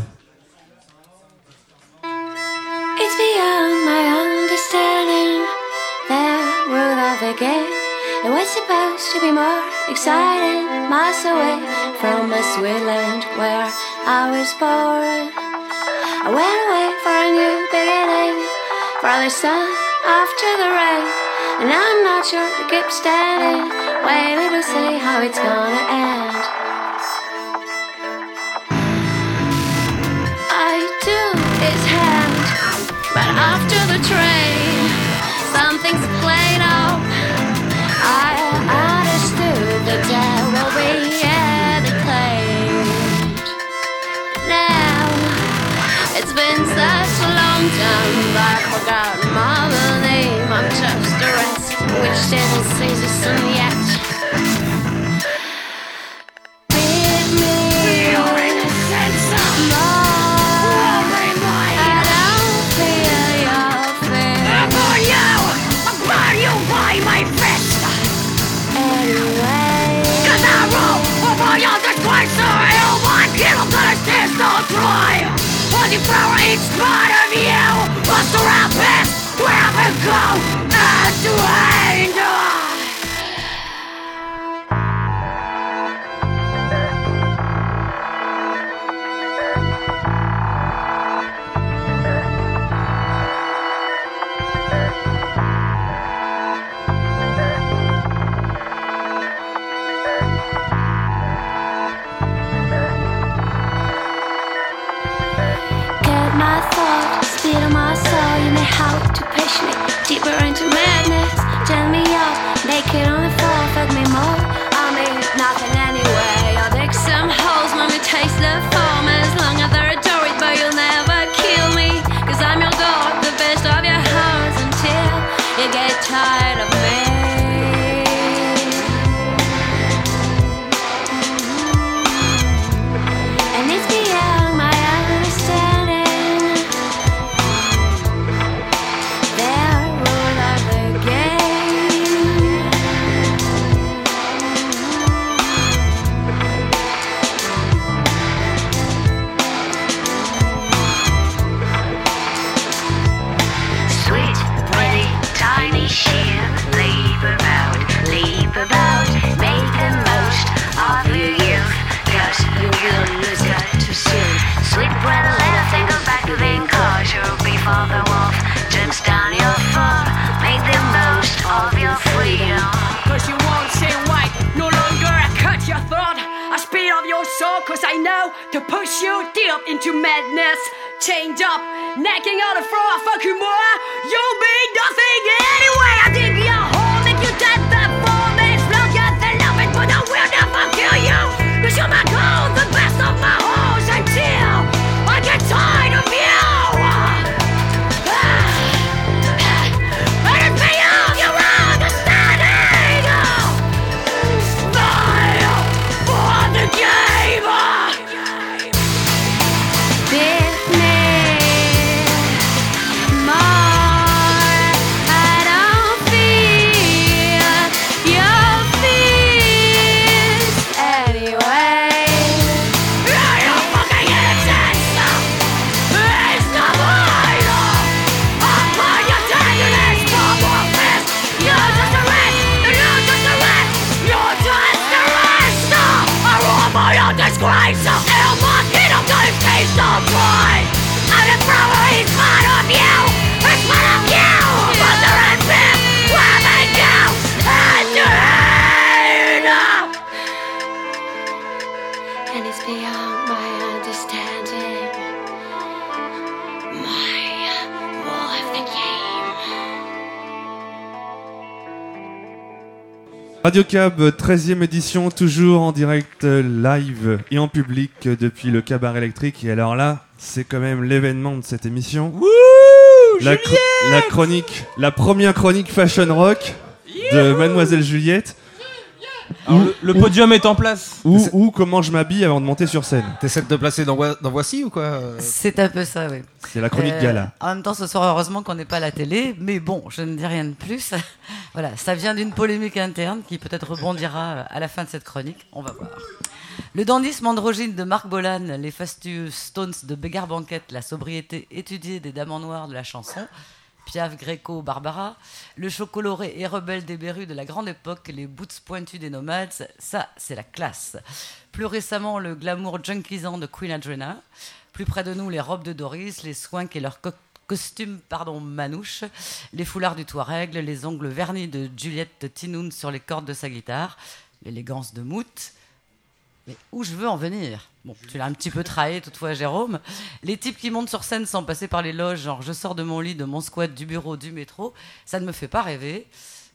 It was supposed to be more exciting. Miles away from a sweet land where I was born. I went away for a new beginning. For the sun after the rain. And I'm not sure to keep standing. Waiting to see how it's gonna end. I took his hand, but after the train, something's forgotten my name. I'm just a rest, which then sings us in the act. Cause power each part of you! Must around past where I go? And to to push you deep into madness. chained up, necking on the floor. Fuck you more. You'll be nothing anyway. I dig your Radio Cab, 13e édition, toujours en direct euh, live et en public depuis le cabaret électrique. Et alors là, c'est quand même l'événement de cette émission. la, cro- la chronique, la première chronique fashion rock de Mademoiselle Juliette. Alors, le, le podium est en place. Ou, ou comment je m'habille avant de monter sur scène. T'essaies de te placer dans, Voi- dans Voici ou quoi euh C'est un peu ça, oui. C'est la chronique Euh, gala. En même temps, ce soir, heureusement qu'on n'est pas à la télé, mais bon, je ne dis rien de plus. <laughs> voilà, ça vient d'une polémique interne qui peut-être rebondira à la fin de cette chronique. On va voir. Le dandisme androgyne de Marc Bolan, les fastueux Stones de Beggar Banquet, la sobriété étudiée des dames en noir de la chanson, Piaf, Gréco, Barbara, le show coloré et rebelle des Berus de la grande époque, les boots pointus des nomades, ça, c'est la classe. Plus récemment, le glamour junkisant de Queen Adrena. Plus près de nous, les robes de Doris, les swanks et leurs co- costumes pardon, manouches, les foulards du Touareg, les ongles vernis de Juliette Tinoun sur les cordes de sa guitare, l'élégance de Mout. Mais où je veux en venir? Bon, tu l'as un petit peu trahi toutefois, Jérôme. Les types qui montent sur scène sans passer par les loges, genre je sors de mon lit, de mon squat, du bureau, du métro, ça ne me fait pas rêver.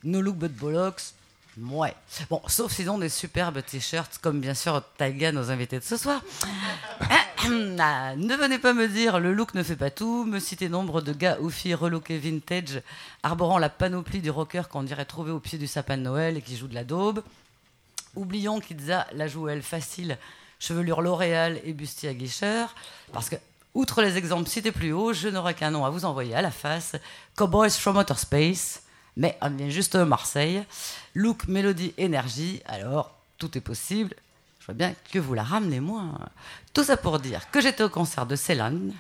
No look but bollocks, ouais. Bon, sauf s'ils ont des superbes t-shirts, comme bien sûr Taiga, nos invités de ce soir. <coughs> Ah, ne venez pas me dire le look ne fait pas tout, me citer nombre de gars ou filles relookés vintage, arborant la panoplie du rocker qu'on dirait trouver au pied du sapin de Noël et qui joue de la daube. Oublions qu'Itza la joue elle facile, chevelure L'Oréal et bustier à guicheur, parce que, outre les exemples cités plus haut, je n'aurai qu'un nom à vous envoyer à la face Cowboys from Outer Space, mais on vient juste de Marseille. Look, mélodie, énergie, alors tout est possible. Je vois bien que vous la ramenez moins. Tout ça pour dire que j'étais au concert de Céline,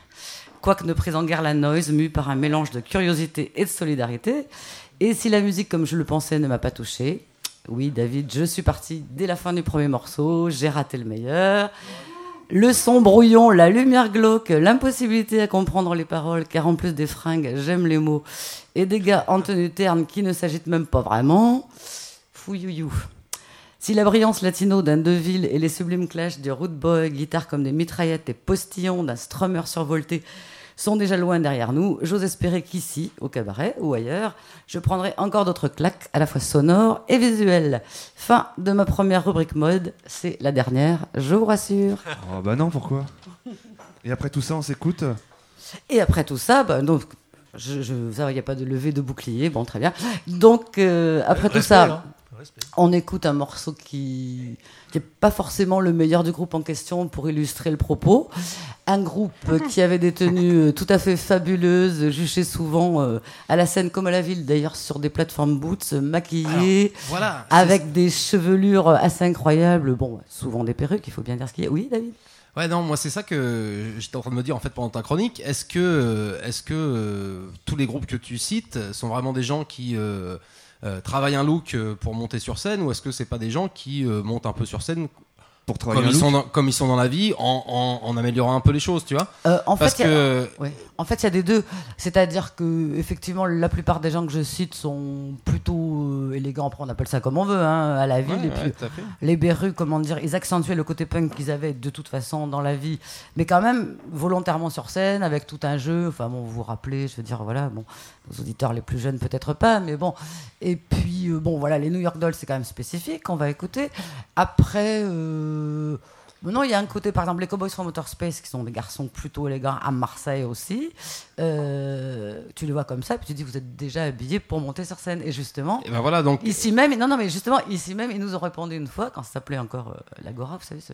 quoique ne prise en guerre la noise, mue par un mélange de curiosité et de solidarité. Et si la musique, comme je le pensais, ne m'a pas touché, oui, David, je suis parti dès la fin du premier morceau, j'ai raté le meilleur. Le son brouillon, la lumière glauque, l'impossibilité à comprendre les paroles, car en plus des fringues, j'aime les mots, et des gars en tenue terne qui ne s'agitent même pas vraiment. Fouillouyou. Si la brillance latino d'un Deville et les sublimes clashs du root boy, guitare comme des mitraillettes et postillons d'un strummer survolté sont déjà loin derrière nous, j'ose espérer qu'ici, au cabaret ou ailleurs, je prendrai encore d'autres claques à la fois sonores et visuelles. Fin de ma première rubrique mode, c'est la dernière, je vous rassure. <laughs> Oh bah non, pourquoi? Et après tout ça, on s'écoute? Et après tout ça, bah, donc, je, je- ça, il n'y a pas de levée de bouclier, bon, très bien. Donc, euh, après tout ça, hein. On écoute un morceau qui n'est pas forcément le meilleur du groupe en question pour illustrer le propos. Un groupe qui avait des tenues euh, tout à fait fabuleuses, juchées souvent euh, à la scène comme à la ville, d'ailleurs sur des plateformes boots, euh, maquillées, voilà, avec des chevelures assez incroyables, bon, souvent des perruques, il faut bien dire ce qu'il y a. Oui, David? Ouais, non, moi c'est ça que j'étais en train de me dire en fait pendant ta chronique. Est-ce que, est-ce que euh, tous les groupes que tu cites sont vraiment des gens qui euh, travaillent un look euh, pour monter sur scène ou est-ce que c'est pas des gens qui euh, montent un peu sur scène pour travailler Comme ils, sont dans, comme ils sont dans la vie, en, en- en améliorant un peu les choses, tu vois. Euh, en Parce fait, il y a- que Ouais. En fait, il y a des deux. C'est-à-dire que, effectivement, la plupart des gens que je cite sont plutôt euh, élégants. On appelle ça comme on veut, hein, à la ville. Ouais, et ouais, puis, tout à fait. les berrues, comment dire, ils accentuaient le côté punk qu'ils avaient de toute façon dans la vie, mais quand même volontairement sur scène, avec tout un jeu. Enfin, bon, vous vous rappelez, je veux dire, voilà, bon, aux auditeurs les plus jeunes, peut-être pas, mais bon. Et puis, euh, bon, voilà, les New York Dolls, c'est quand même spécifique, on va écouter. Après. Non, il y a un côté, par exemple, les Cowboys from Outer Space, qui sont des garçons plutôt élégants à Marseille aussi. Euh, tu les vois comme ça, puis tu dis, vous êtes déjà habillés pour monter sur scène. Et justement, Et ben voilà, donc ici même, non, non, mais justement, ici même, ils nous ont répondu une fois, quand ça s'appelait encore euh, l'Agora, vous savez. ce-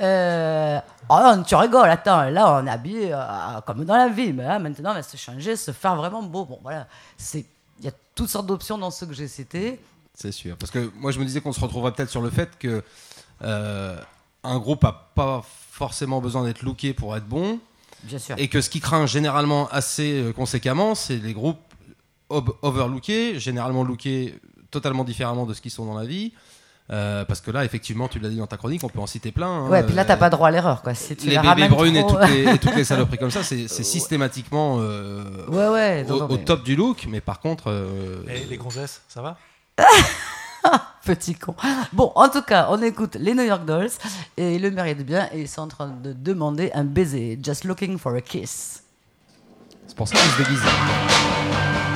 Euh, oh tu rigoles, attends, là, on est habillé euh, comme dans la vie, mais là, maintenant, on va se changer, se faire vraiment beau. Bon, voilà, c'est. Il y a toutes sortes d'options dans ceux que j'ai cités. C'est sûr. Parce que moi, je me disais qu'on se retrouverait peut-être sur le fait que euh, un groupe a pas forcément besoin d'être looké pour être bon. Bien sûr. Et que ce qui craint généralement assez euh, conséquemment, c'est les groupes overlookés, généralement lookés totalement différemment de ce qu'ils sont dans la vie. Euh, parce que là, effectivement, tu l'as dit dans ta chronique, on peut en citer plein. hein. Ouais, puis là, t'as pas droit à l'erreur, quoi. Si tu les les bébés brunes et toutes, les, et toutes les <laughs> saloperies comme ça, c'est c'est systématiquement euh, Ouais, ouais, non, au, non, au mais- top du look. Mais par contre, euh, Et les gonzesses, ça va? <laughs> <laughs> Petit con. Bon, en tout cas, on écoute les New York Dolls et le méritent bien et ils sont en train de demander un baiser. Just looking for a kiss. c'est pour ça qu'ils se déguisent.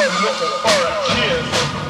A looking for a kiss.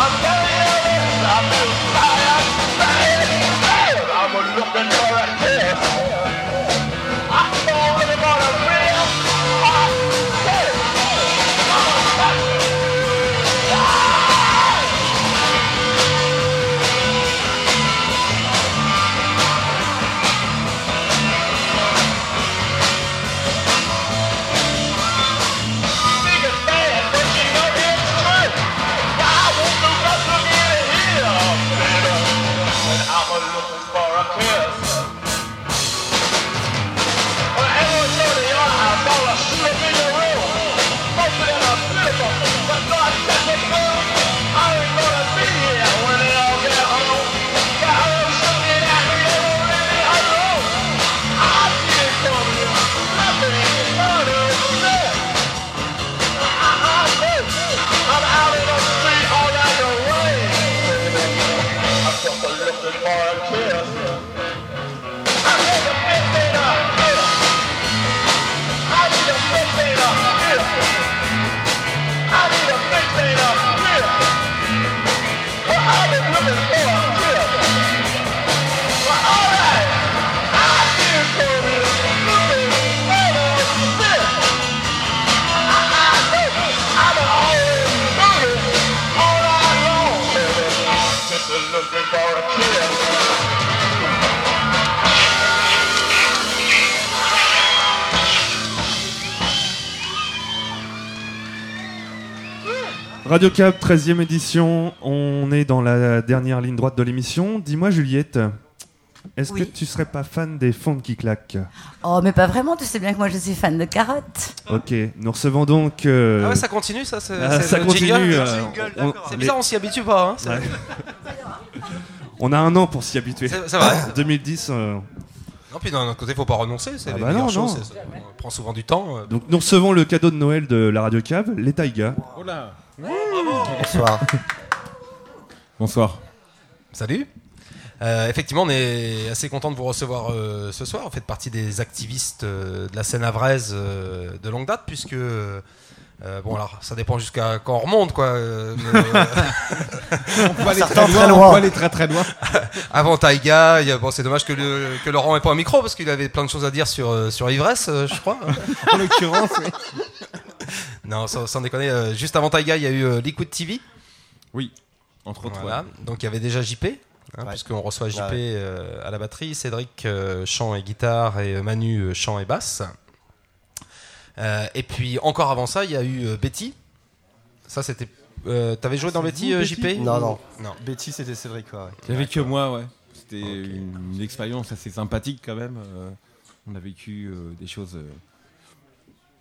I'm telling you this, I feel Radio Cap, 13e édition. On est dans la dernière ligne droite de l'émission. Dis-moi, Juliette, Est-ce Oui. que tu serais pas fan des fonds qui claquent Oh, mais pas vraiment, tu sais bien que moi je suis fan de carottes. Ok, nous recevons donc. euh, Ah ouais, ça continue, ça c'est ah, ça le continue. euh, C'est les- bizarre, on s'y habitue pas. Hein, Ouais. <laughs> On a un an pour s'y habituer. C'est- vrai. <coughs> 2010. euh, Non, puis d'un autre côté, faut pas renoncer. C'est Ah bah non, non. ça prend souvent du temps. euh. Donc nous recevons le cadeau de Noël de la Radio Cave, les Taïgas. Bonsoir. Bonsoir. Salut. Euh, effectivement, on est assez content de vous recevoir euh, ce soir. Vous faites partie des activistes euh, de la scène avraise euh, de longue date, puisque euh, bon, alors ça dépend jusqu'à quand on remonte, quoi. euh, mais, euh, <laughs> On peut aller très loin, très loin. on peut aller très très loin. <laughs> Avant Taïga, il y a- bon, c'est dommage que, le- que Laurent n'ait pas un micro parce qu'il avait plein de choses à dire sur sur l'ivresse, euh, je crois. <laughs> En l'occurrence, oui. Non, sans, sans déconner. euh, juste avant Taïga, il y a eu euh, Liquid TV. Oui, entre autres. Voilà. Donc il y avait déjà JP, hein, Ouais. puisqu'on reçoit JP ouais. euh, à la batterie, Cédric euh, chant et guitare et euh, Manu euh, chant et basse. Euh, et puis encore avant ça, il y a eu euh, Betty. Ça c'était. euh, T'avais joué dans Betty, euh, JP Non, non. Non. Betty, c'était Cédric, quoi. ouais. Il n'y avait que moi, ouais. C'était une, une expérience assez sympathique quand même. euh, on a vécu euh, des choses. euh,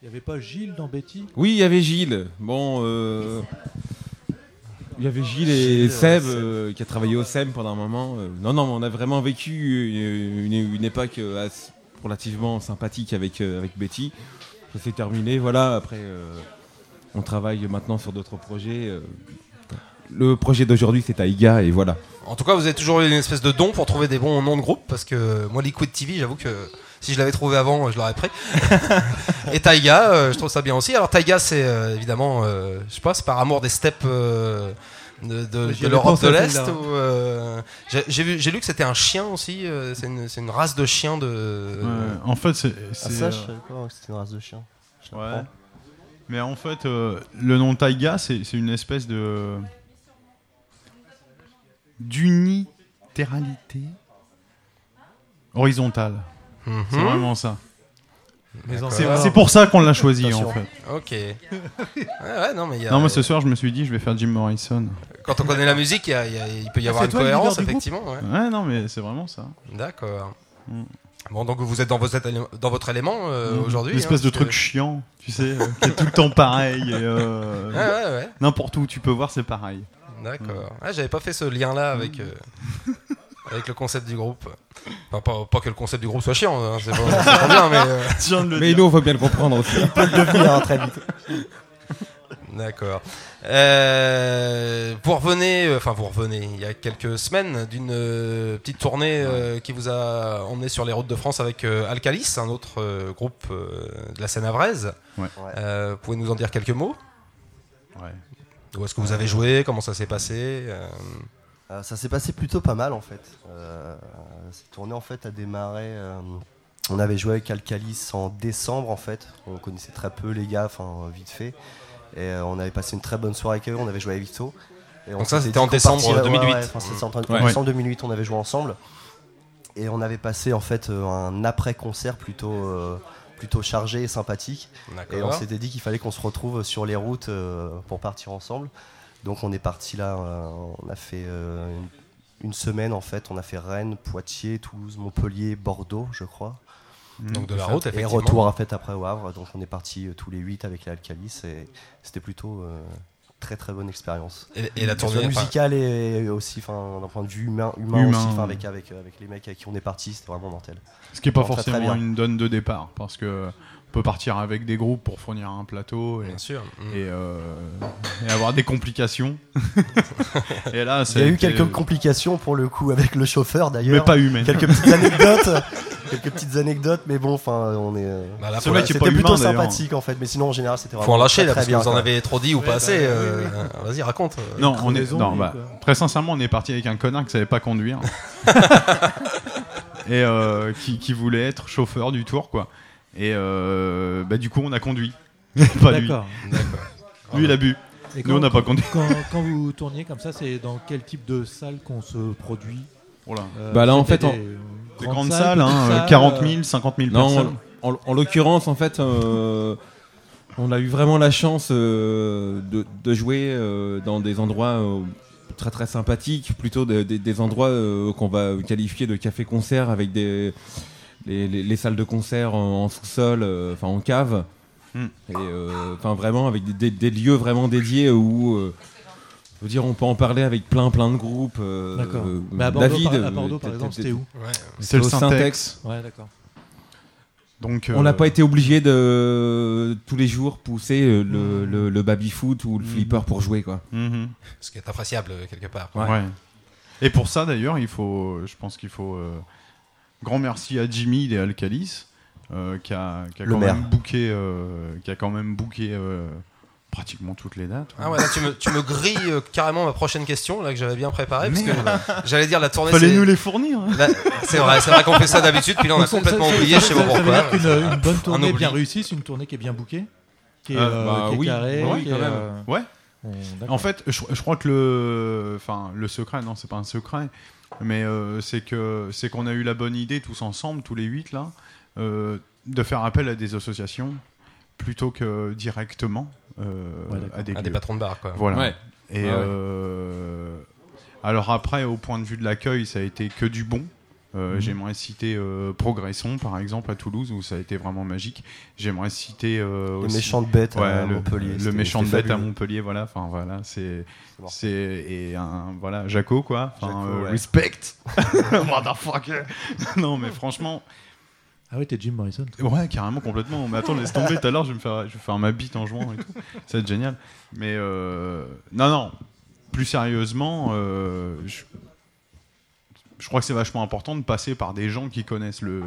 Il n'y avait pas Gilles dans Betty? Oui, il y avait Gilles. Bon, euh, il y avait Gilles et Gilles, Seb euh, qui a travaillé au SEM pendant un moment. euh. non, non, mais on a vraiment vécu une, une- une époque euh, relativement sympathique avec, euh, avec Betty. Ça s'est terminé, voilà. Après, euh, on travaille maintenant sur d'autres projets. euh. Le projet d'aujourd'hui, c'est Taïga, et voilà. En tout cas, vous avez toujours eu une espèce de don pour trouver des bons noms de groupe parce que moi, Liquid TV, j'avoue que si je l'avais trouvé avant, je l'aurais pris. <laughs> Et Taiga, euh, je trouve ça bien aussi. Alors Taiga, c'est euh, évidemment, euh, je sais pas, c'est par amour des steppes euh, de, l'Europe de l'Est. euh, J'ai j'ai vu- j'ai lu que c'était un chien aussi. euh, c'est une, race de chiens de. Ouais, en fait, c'est. Ah, ça, je euh, savais pas que c'était une race de chien. Ouais. Mais en fait, euh, le nom Taïga, c'est c'est une espèce de. d'unitéralité horizontale. Mhm. C'est vraiment ça. C'est pour ça qu'on l'a choisi Attention. en fait. Ok. <laughs> Ouais, ouais, non, mais il y a- Non, moi ce soir, je me suis dit, je vais faire Jim Morrison. Quand on connaît la musique, il y a- il y a- il peut y Ah, avoir une cohérence, effectivement. ouais. Ouais, non, mais c'est vraiment ça. D'accord. Mm. Bon, donc vous êtes dans votre, élément- dans votre élément euh, Mm. aujourd'hui. Une espèce hein, de parce truc chiant, tu sais, euh, qui est tout le temps pareil. et, euh, <laughs> Ouais, ouais, ouais. N'importe où tu peux voir, c'est pareil. D'accord. Ah, J'avais pas fait ce lien-là avec, euh, <laughs> avec le concept du groupe. Enfin, pas, pas que le concept du groupe soit chiant, hein, c'est pas, pas bien, mais. euh, <laughs> de le Mais dire. nous, on faut bien le comprendre aussi. Il peut le devenir hein, très vite. <laughs> D'accord. Euh, vous revenez, euh, enfin vous revenez, il y a quelques semaines d'une euh, petite tournée euh, qui vous a emmené sur les routes de France avec euh, Alcalis, un autre euh, groupe euh, de la scène avraise. Ouais. Euh, vous pouvez nous en dire quelques mots? Ouais. Où est-ce que vous avez joué? Comment ça s'est passé? Euh, ça s'est passé plutôt pas mal en fait. Euh, cette tournée en fait a démarré. euh, on avait joué avec Alcalis en décembre en fait. On connaissait très peu les gars, enfin vite fait. Et euh, on avait passé une très bonne soirée avec eux. On avait joué à Vito. Et on Donc ça, c'était en décembre partirait- ouais, 2008. ouais, enfin, c'était en, Ouais. décembre 2008. On avait joué ensemble. Et on avait passé en fait euh, un après-concert plutôt. euh, plutôt chargé et sympathique et on s'était dit qu'il fallait qu'on se retrouve sur les routes euh, pour partir ensemble donc on est parti là, euh, on a fait euh, une, une semaine en fait, on a fait Rennes, Poitiers, Toulouse, Montpellier, Bordeaux, je crois. Donc de la route, Et effectivement. retour en fait après au Havre, donc on est parti euh, tous les 8 avec les Alcalis et c'était plutôt euh, très très bonne expérience. Et- et la tournée, enfin- musicale et aussi, enfin d'un point de vue humain, humain, Humain, aussi, avec, avec, avec les mecs avec qui on est parti, c'était vraiment mortel. Ce qui n'est pas Vraiment très, très forcément une donne de départ, parce que peut partir avec des groupes pour fournir un plateau et, Bien sûr. Mm. et, euh, et avoir des complications. <laughs> et là, Il y a eu quelques complications pour le coup avec le chauffeur d'ailleurs. Mais pas humaines. Quelques <laughs> petites anecdotes, quelques petites anecdotes, mais bon, enfin, on est. euh, Bah, là, que c'était plutôt humain, sympathique en fait, mais sinon en général c'était. Faut en lâcher très, là, très parce que bien, vous en avez trop dit ou pas assez. euh, Vas-y, raconte. Non, on est, non, bah, très sincèrement, on est parti avec un connard qui savait pas conduire. <laughs> et euh, qui, qui voulait être chauffeur du tour, quoi. Et euh, bah, du coup, on a conduit. <laughs> pas lui. D'accord. Lui, il a bu. Et Nous, on n'a pas conduit. Quand, quand vous tourniez comme ça, c'est dans quel type de salle qu'on se produit Euh, Bah là, en fait, des, en- Des grandes salles, hein, petites 40 000, salles, 50 000 Non, personnes. En, en- en l'occurrence, en fait, euh, on a eu vraiment la chance euh, de, de jouer euh, dans des endroits euh, très très sympathiques, plutôt de- de- des endroits euh, qu'on va qualifier de café-concert avec des les, les- les salles de concert en, en sous-sol, euh, enfin en cave, Hmm. et euh, enfin vraiment avec des, des- des lieux vraiment dédiés où euh, je veux dire, on peut en parler avec plein plein de groupes. euh, D'accord. euh, Mais à Bordeaux, David, par- à Bordeaux, par exemple, c'était où Ouais. C'était C'est le Syntex. Ouais, d'accord. Donc, On n'a pas été obligé de tous les jours pousser le, Hmm. le, le baby foot ou le flipper pour jouer quoi. mhm. Ce qui est appréciable quelque part. Ouais. Et pour ça, d'ailleurs, il faut, je pense qu'il faut euh, grand merci à Jimmy et Alcalis euh, qui a, qui a Le quand maire. même booké, euh, qui a quand même booké euh, pratiquement toutes les dates. Ah ouais, là, tu me, tu me grilles euh, carrément ma prochaine question là que j'avais bien préparée parce que euh, j'allais dire la tournée. Fallait c'est- nous les fournir. hein. La- C'est vrai, c'est vrai qu'on fait ça d'habitude, puis là on a complètement oublié, ça- je sais pas pourquoi. qu'une- une bonne tournée oubli. bien réussie, c'est une tournée qui est bien bookée, qui est, Euh, euh, bah qui est oui. carrée, Ouais, qui quand est, même. euh, Ouais. d'accord. En fait, je, je crois que le, enfin, le secret, non, c'est pas un secret, mais euh, c'est que c'est qu'on a eu la bonne idée tous ensemble, tous les huit là, euh, de faire appel à des associations plutôt que directement euh, Ouais, à des, À des lieux. patrons de bar, quoi. Voilà. Ouais. Et Ouais, euh, alors après, au point de vue de l'accueil, ça a été que du bon. Euh, Mhm. J'aimerais citer euh, Progresson, par exemple, à Toulouse, où ça a été vraiment magique. J'aimerais citer euh, Les aussi- Méchantes Bêtes à Ouais, le- Montpellier, Le, méchant de bête à. Montpellier, voilà. Enfin voilà, c'est et un voilà Jaco quoi. Jaco, euh, ouais. respect. <laughs> <laughs> Motherfucker. <laughs> non mais franchement. Ah ouais, t'es Jim Morrison. toi. Ouais, carrément, complètement. Mais attends, laisse tomber. Tout à l'heure, je vais me faire, je vais faire ma bite en jouant et tout. Ça va être génial. Mais euh, non, non. Plus sérieusement, euh, je, je crois que c'est vachement important de passer par des gens qui connaissent le,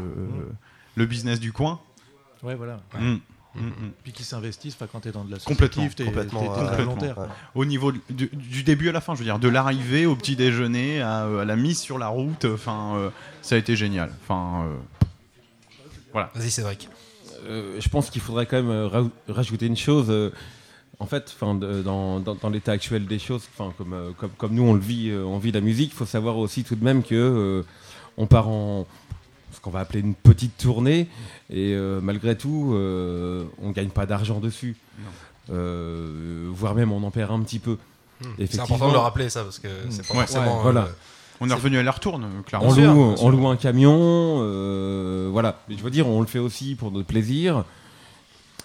le business du coin. Ouais, voilà. Mm. Mm, mm. Puis qui s'investissent, quand t'es dans de la Complètement, t'es, complètement, volontaire. Ouais. Au niveau de- du, du début à la fin, je veux dire, de l'arrivée au petit déjeuner, à, à la mise sur la route, enfin, euh, ça a été génial. Enfin, euh, voilà. Vas-y, Cédric. Euh, je pense qu'il faudrait quand même euh, ra- rajouter une chose. En fait, enfin, dans, dans- dans l'état actuel des choses, enfin, comme, euh, comme, comme nous on le vit, euh, on vit la musique, il faut savoir aussi tout de même que euh, on part en ce qu'on va appeler une petite tournée et euh, malgré tout, euh, on gagne pas d'argent dessus. Euh, voire même on en perd un petit peu. Hmm. C'est important de le rappeler ça parce que c'est pas Ouais. forcément. Ouais, voilà. On est revenu à la retourne, On clairement. sûr, loue, on loue un camion, euh, voilà. Mais je veux dire, on le fait aussi pour notre plaisir.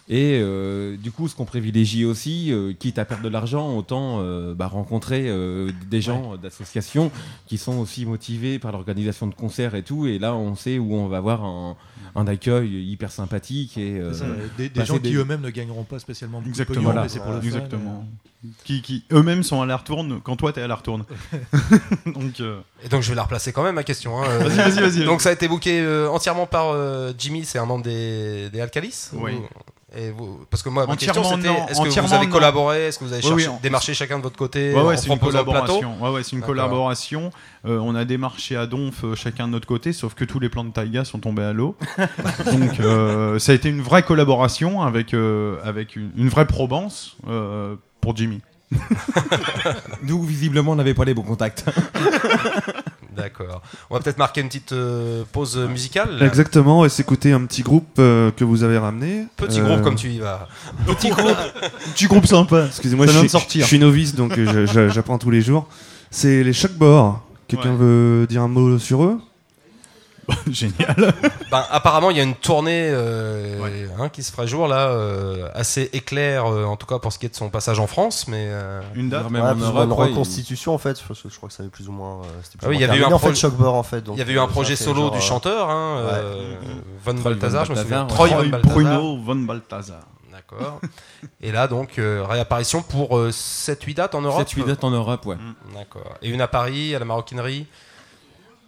Et euh, du coup, ce qu'on privilégie aussi, euh, quitte à perdre de l'argent, autant euh, bah, rencontrer euh, des gens euh, d'associations qui sont aussi motivés par l'organisation de concerts et tout. Et là, on sait où on va avoir un, un accueil hyper sympathique. Et, euh, ça, des, gens qui eux-mêmes ne gagneront pas spécialement beaucoup de Exactement. pognon, Voilà. mais pour le fun, Exactement. Qui, qui eux-mêmes sont à la retourne quand toi t'es à la retourne. <laughs> Donc. euh, Et donc je vais la replacer quand même ma question. hein. Vas-y, vas-y, vas-y. Donc ça a été booké euh, entièrement par euh, Jimmy, c'est un membre des, des Alcalis Oui. ou- Et vous, parce que moi, ma question Entièrement c'était non, est-ce que vous avez collaboré Est-ce que vous avez cherché, oui, démarché chacun de votre côté Ouais, c'est une collaboration. Ouais, ouais, c'est une D'accord. collaboration. Euh, on a démarché à Donf euh, chacun de notre côté, sauf que tous les plans de taïga sont tombés à l'eau. <laughs> Donc euh, ça a été une vraie collaboration avec euh, avec une, une vraie probance euh, pour Jimmy. <laughs> Nous, visiblement, on n'avait pas les bons contacts. <laughs> D'accord. On va peut-être marquer une petite euh, pause musicale. là. Exactement, et s'écouter un petit groupe euh, que vous avez ramené. Petit Euh, groupe comme tu y vas. Petit groupe. <laughs> Petit groupe sympa. Excusez-moi, je, suis- sortir. je suis novice, donc euh, j'apprends tous les jours. C'est les Shockboards. Quelqu'un Ouais. veut dire un mot sur eux? <laughs> Génial. Ben, apparemment, il y a une tournée euh, hein, qui se fera jour là, euh, assez éclair, euh, en tout cas pour ce qui est de son passage en France, mais euh, Une date. Même Ouais, en Europe, une ouais, reconstitution en fait, parce que je crois que ça avait plus ou moins. euh, c'était plus Ah oui, ou il y moins avait eu un fait projet- en fait. Il y avait eu un euh, projet solo genre, du euh, chanteur, hein, euh, Von Troy Balthazar, je me souviens. Troy Troy Von. Bruno von Balthazar. D'accord. Et là, donc, euh, réapparition pour 7-8 dates en Europe 7-8 dates en Europe, ouais. D'accord. Et une à Paris, à la maroquinerie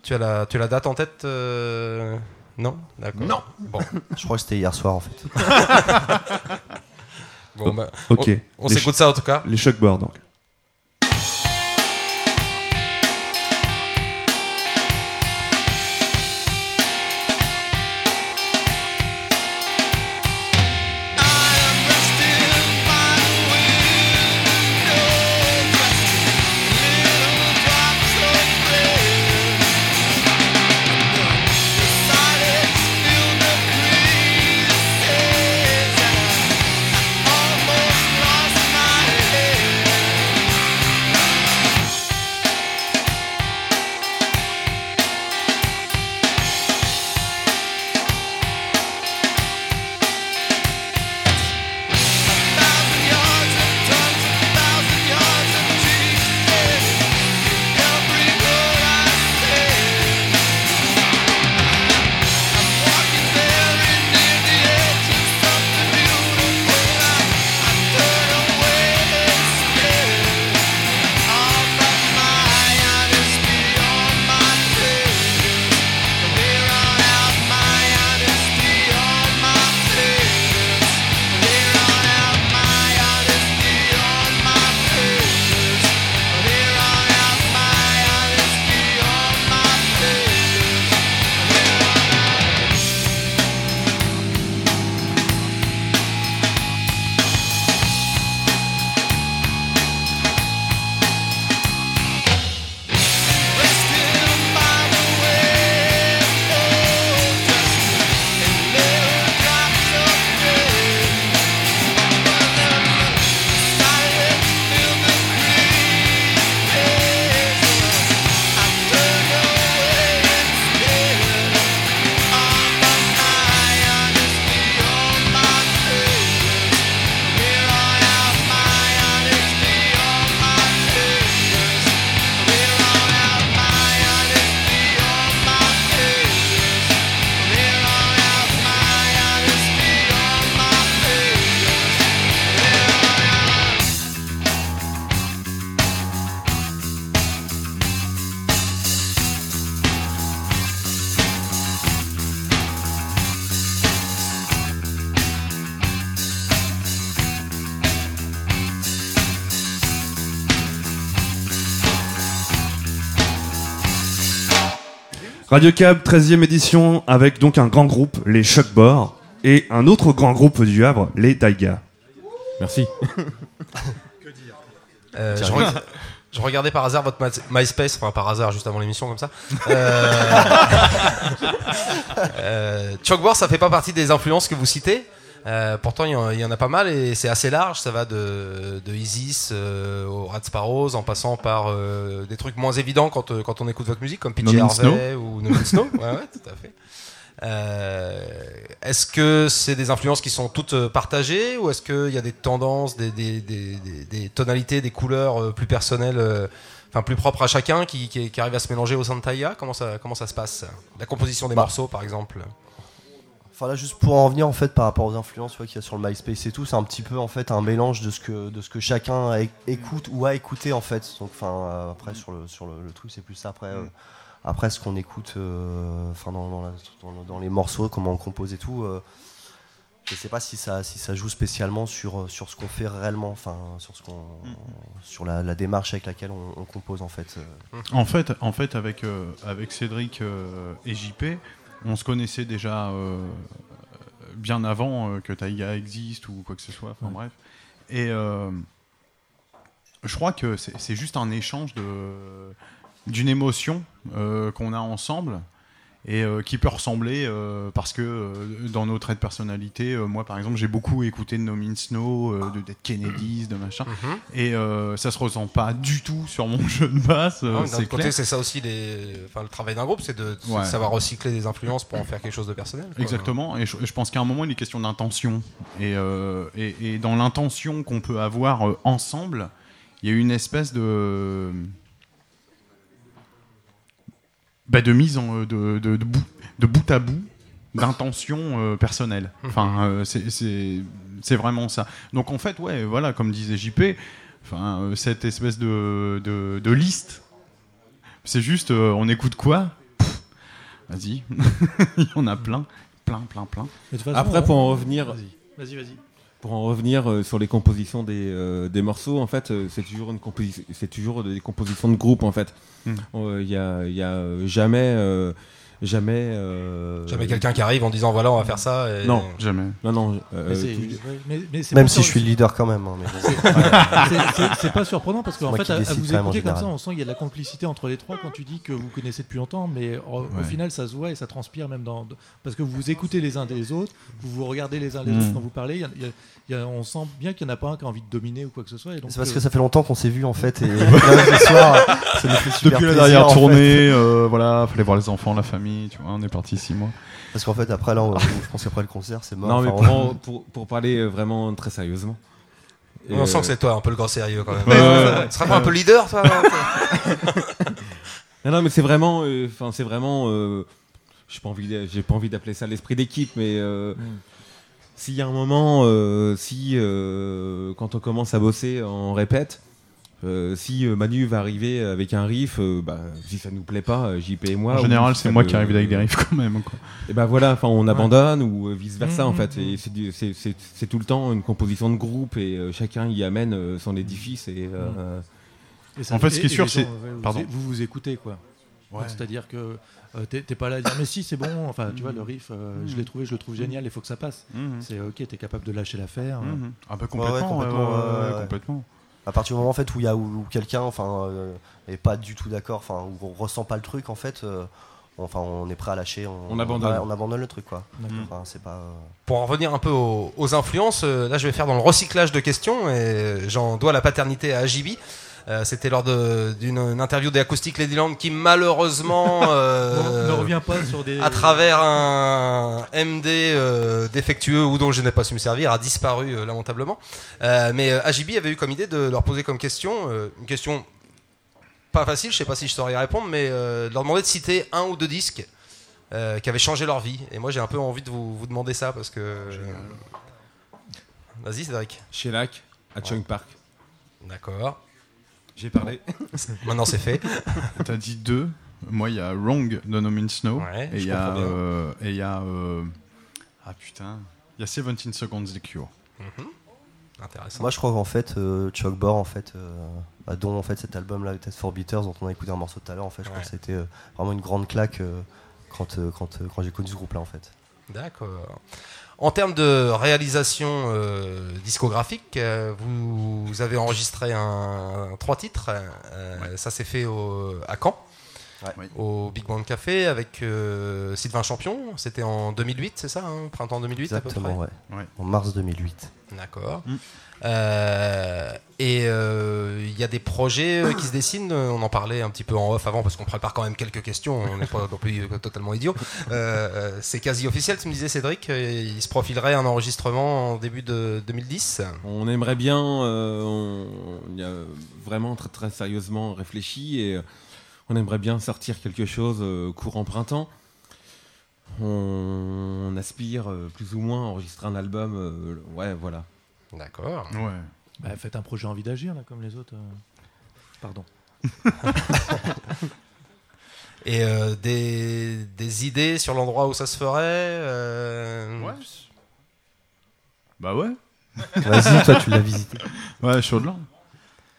tu as, la, tu as la date en tête euh, Non? D'accord. Non. Bon, Je crois que c'était hier soir en fait. <laughs> bon <laughs> bah, Ok. on, s'écoute ça en tout cas. Les Shockboards, donc. Radio Cab, 13e édition, avec donc un grand groupe, les Shockbore, et un autre grand groupe du Havre, les Taiga. Merci. <laughs> Euh, je, Tiens. reg- je regardais par hasard votre My- MySpace, enfin par hasard juste avant l'émission comme ça. <laughs> Euh... <laughs> euh, ça fait pas partie des influences que vous citez? Euh, pourtant, il y, en- il y en a pas mal et c'est assez large. Ça va de, de Isis euh, au Rat Sparrows en passant par euh, des trucs moins évidents quand, quand on écoute votre musique, comme PJ Harvey ou No Means No. Ouais, ouais, tout à fait. Est-ce que c'est des influences qui sont toutes partagées ou est-ce qu'il y a des tendances, des, des- des- tonalités, des couleurs plus personnelles, enfin plus propres à chacun qui, qui, qui arrivent à se mélanger au sein de Taïga comment ça, comment ça se passe? La composition des Bah. morceaux par exemple? Enfin là juste pour en venir en fait par rapport aux influences tu vois, qu'il y a sur le MySpace et tout, c'est un petit peu en fait un mélange de ce que de ce que chacun écoute ou a écouté en fait. Donc enfin euh, après sur le sur le, le truc c'est plus ça après euh, après ce qu'on écoute euh, enfin dans, dans, les morceaux comment on compose et tout. euh, je sais pas si ça si ça joue spécialement sur sur ce qu'on fait réellement enfin sur ce qu'on sur la, la démarche avec laquelle on, on compose en fait. En fait, en fait avec, euh, avec Cédric euh, et JP, on se connaissait déjà euh, bien avant euh, que Taïga existe ou quoi que ce soit. Enfin Ouais. bref. Et euh, je crois que c'est juste un échange d'une émotion qu'on a ensemble et euh, qui peut ressembler euh, parce que euh, dans nos traits de personnalité, moi par exemple, j'ai beaucoup écouté de No Means No, euh, de Dead Kennedys, de machin, Mhm. et ça se ressent pas du tout sur mon <laughs> jeu de basse. Ah, D'un c'est côté, c'est ça aussi les... enfin, le travail d'un groupe, c'est de, Ouais. savoir recycler des influences pour en faire quelque chose de personnel. quoi. Exactement, et je, je pense qu'à un moment, il est question d'intention. Et, et, et dans l'intention qu'on peut avoir ensemble, il y a une espèce de. Bah, de mise en, de, de, de bout, de bout à bout d'intention euh, personnelle. Enfin, euh, c'est- c'est c'est vraiment ça. Donc en fait, ouais, voilà, comme disait JP, enfin, euh, cette espèce de, de, de liste, c'est juste, euh, on écoute quoi? Pff, Vas-y, <laughs> il y en a plein, plein, plein, plein. Façon, Après, pour en revenir, Vas-y, vas-y, vas-y. Pour en revenir euh, sur les compositions des, euh, des morceaux, en fait, euh, c'est toujours une composi- c'est toujours des compositions de groupe, en fait. Hmm. Il y a, il y a jamais, jamais, euh, Jamais quelqu'un qui arrive en disant voilà, on va faire ça. et- Non, jamais. Non, non. euh, Mais mais- mais Même si je suis le leader quand même. hein, mais. C'est- pas surprenant parce qu'en fait, à, à vous écouter comme ça, on sent qu'il y a de la complicité entre les trois quand tu dis que vous connaissez depuis longtemps, mais au, final, ça se voit et ça transpire même dans. Parce que vous vous écoutez les uns des autres, vous vous regardez les uns les Mm. autres quand vous parlez. il y a- il y a- il y a- on sent bien qu'il n'y en a pas un qui a envie de dominer ou quoi que ce soit. C'est parce euh, que ça fait longtemps qu'on s'est vu en fait et <laughs> là, ce soir, ça nous fait super Depuis la dernière en fait. tournée, euh, voilà, fallait voir les enfants, la famille, tu vois, on est parti six mois. Parce qu'en fait après là, on- je pense qu'après le concert c'est mort. Non, mais Enfin, pour, pour, pour parler euh, vraiment très sérieusement. Et, On sent euh, que c'est toi un peu le grand sérieux quand même. Ouais, ouais, ouais. Tu seras pas un peu leader toi <laughs> Non, non, mais c'est vraiment, euh, enfin, c'est vraiment, euh, j'ai pas envie, de- j'ai pas envie d'appeler ça l'esprit d'équipe, mais euh, s'il y a un moment, euh, si euh, quand on commence à bosser, on répète. Euh, si euh, Manu va arriver avec un riff, euh, bah, si ça nous plaît pas, JP et moi. En général, c'est moi me- qui arrive avec des riffs quand même. Quoi. Et ben voilà, enfin on abandonne ou vice versa Mhm, en fait. mhm. Et c'est tout le temps une composition de groupe et euh, chacun y amène euh, son édifice et. euh, et ça- En fait, ce qui est sûr, c'est- Pardon. Vous vous écoutez quoi. Ouais. C'est-à-dire que euh, t'es pas là à dire mais si c'est bon, enfin tu vois le riff, euh, je l'ai trouvé, je le trouve génial, il faut que ça passe. C'est ok, t'es capable de lâcher l'affaire. Mhm. Ah bah Ouais, ouais, complètement, ouais, complètement, ouais, ouais, ouais, ouais. complètement. À partir du moment en fait où il y a où, où quelqu'un enfin euh, est pas du tout d'accord, enfin où on ressent pas le truc en fait, euh, enfin on est prêt à lâcher, on, On abandonne. on abandonne le truc quoi. D'accord. Enfin, c'est pas. euh, Pour en revenir un peu aux, aux influences, euh, là je vais faire dans le recyclage de questions et j'en dois la paternité à Ajibi. Euh, C'était lors d'une une interview des Acoustic Ladyland qui malheureusement, <laughs> euh, Ne reviens pas sur des. à travers un MD euh, défectueux ou dont je n'ai pas su me servir, a disparu euh, lamentablement. Euh, mais euh, Ajibi avait eu comme idée de leur poser comme question, euh, une question pas facile, je sais pas si je saurais y répondre, mais euh, de leur demander de citer un ou deux disques euh, qui avaient changé leur vie. Et moi j'ai un peu envie de vous, vous demander ça parce que. euh, Vas-y Cédric. Shellac à Chung Park. D'accord. J'ai parlé. <laughs> Maintenant c'est fait. T'as dit deux. Moi, il y a Wrong de No Means No. Ouais, et je il y a. comprends bien. euh, et il y a. euh, ah putain. Il y a 17 Seconds The Cure. Mhm. Intéressant. Moi, je crois qu'en fait, euh, Chuck Bor, en fait, euh, bah, dont en fait cet album-là, Test for Beaters, dont on a écouté un morceau tout à l'heure, en fait, je crois Ouais. que c'était euh, vraiment une grande claque euh, quand, euh, quand, euh, quand j'ai connu ce groupe-là, en fait. D'accord. En termes de réalisation euh, discographique, euh, vous, vous avez enregistré un, trois titres. euh, Ça s'est fait au- à Caen, au Big Band Café, avec euh, Sylvain Champion. C'était en 2008, c'est ça hein, Printemps 2008 à peu Exactement, près ouais. En mars 2008. D'accord. Euh, et euh, il y a des projets euh, qui se dessinent. On en parlait un petit peu en off avant parce qu'on prépare quand même quelques questions. On n'est pas non plus totalement idiot. Euh, c'est quasi officiel. Tu me disais Cédric, il se profilerait un enregistrement en début de 2010. On aimerait bien, euh, on, on y a vraiment très très sérieusement réfléchi et euh, on aimerait bien sortir quelque chose euh, courant printemps. On, on aspire euh, plus ou moins à enregistrer un album. euh, ouais, voilà. D'accord. Ouais. Bah, faites un projet envie d'agir, là, comme les autres. Pardon. <laughs> Et euh, des, des idées sur l'endroit où ça se ferait euh, Ouais. Bah ouais. Vas-y, toi, tu l'as visité. Ouais, Chaudeland.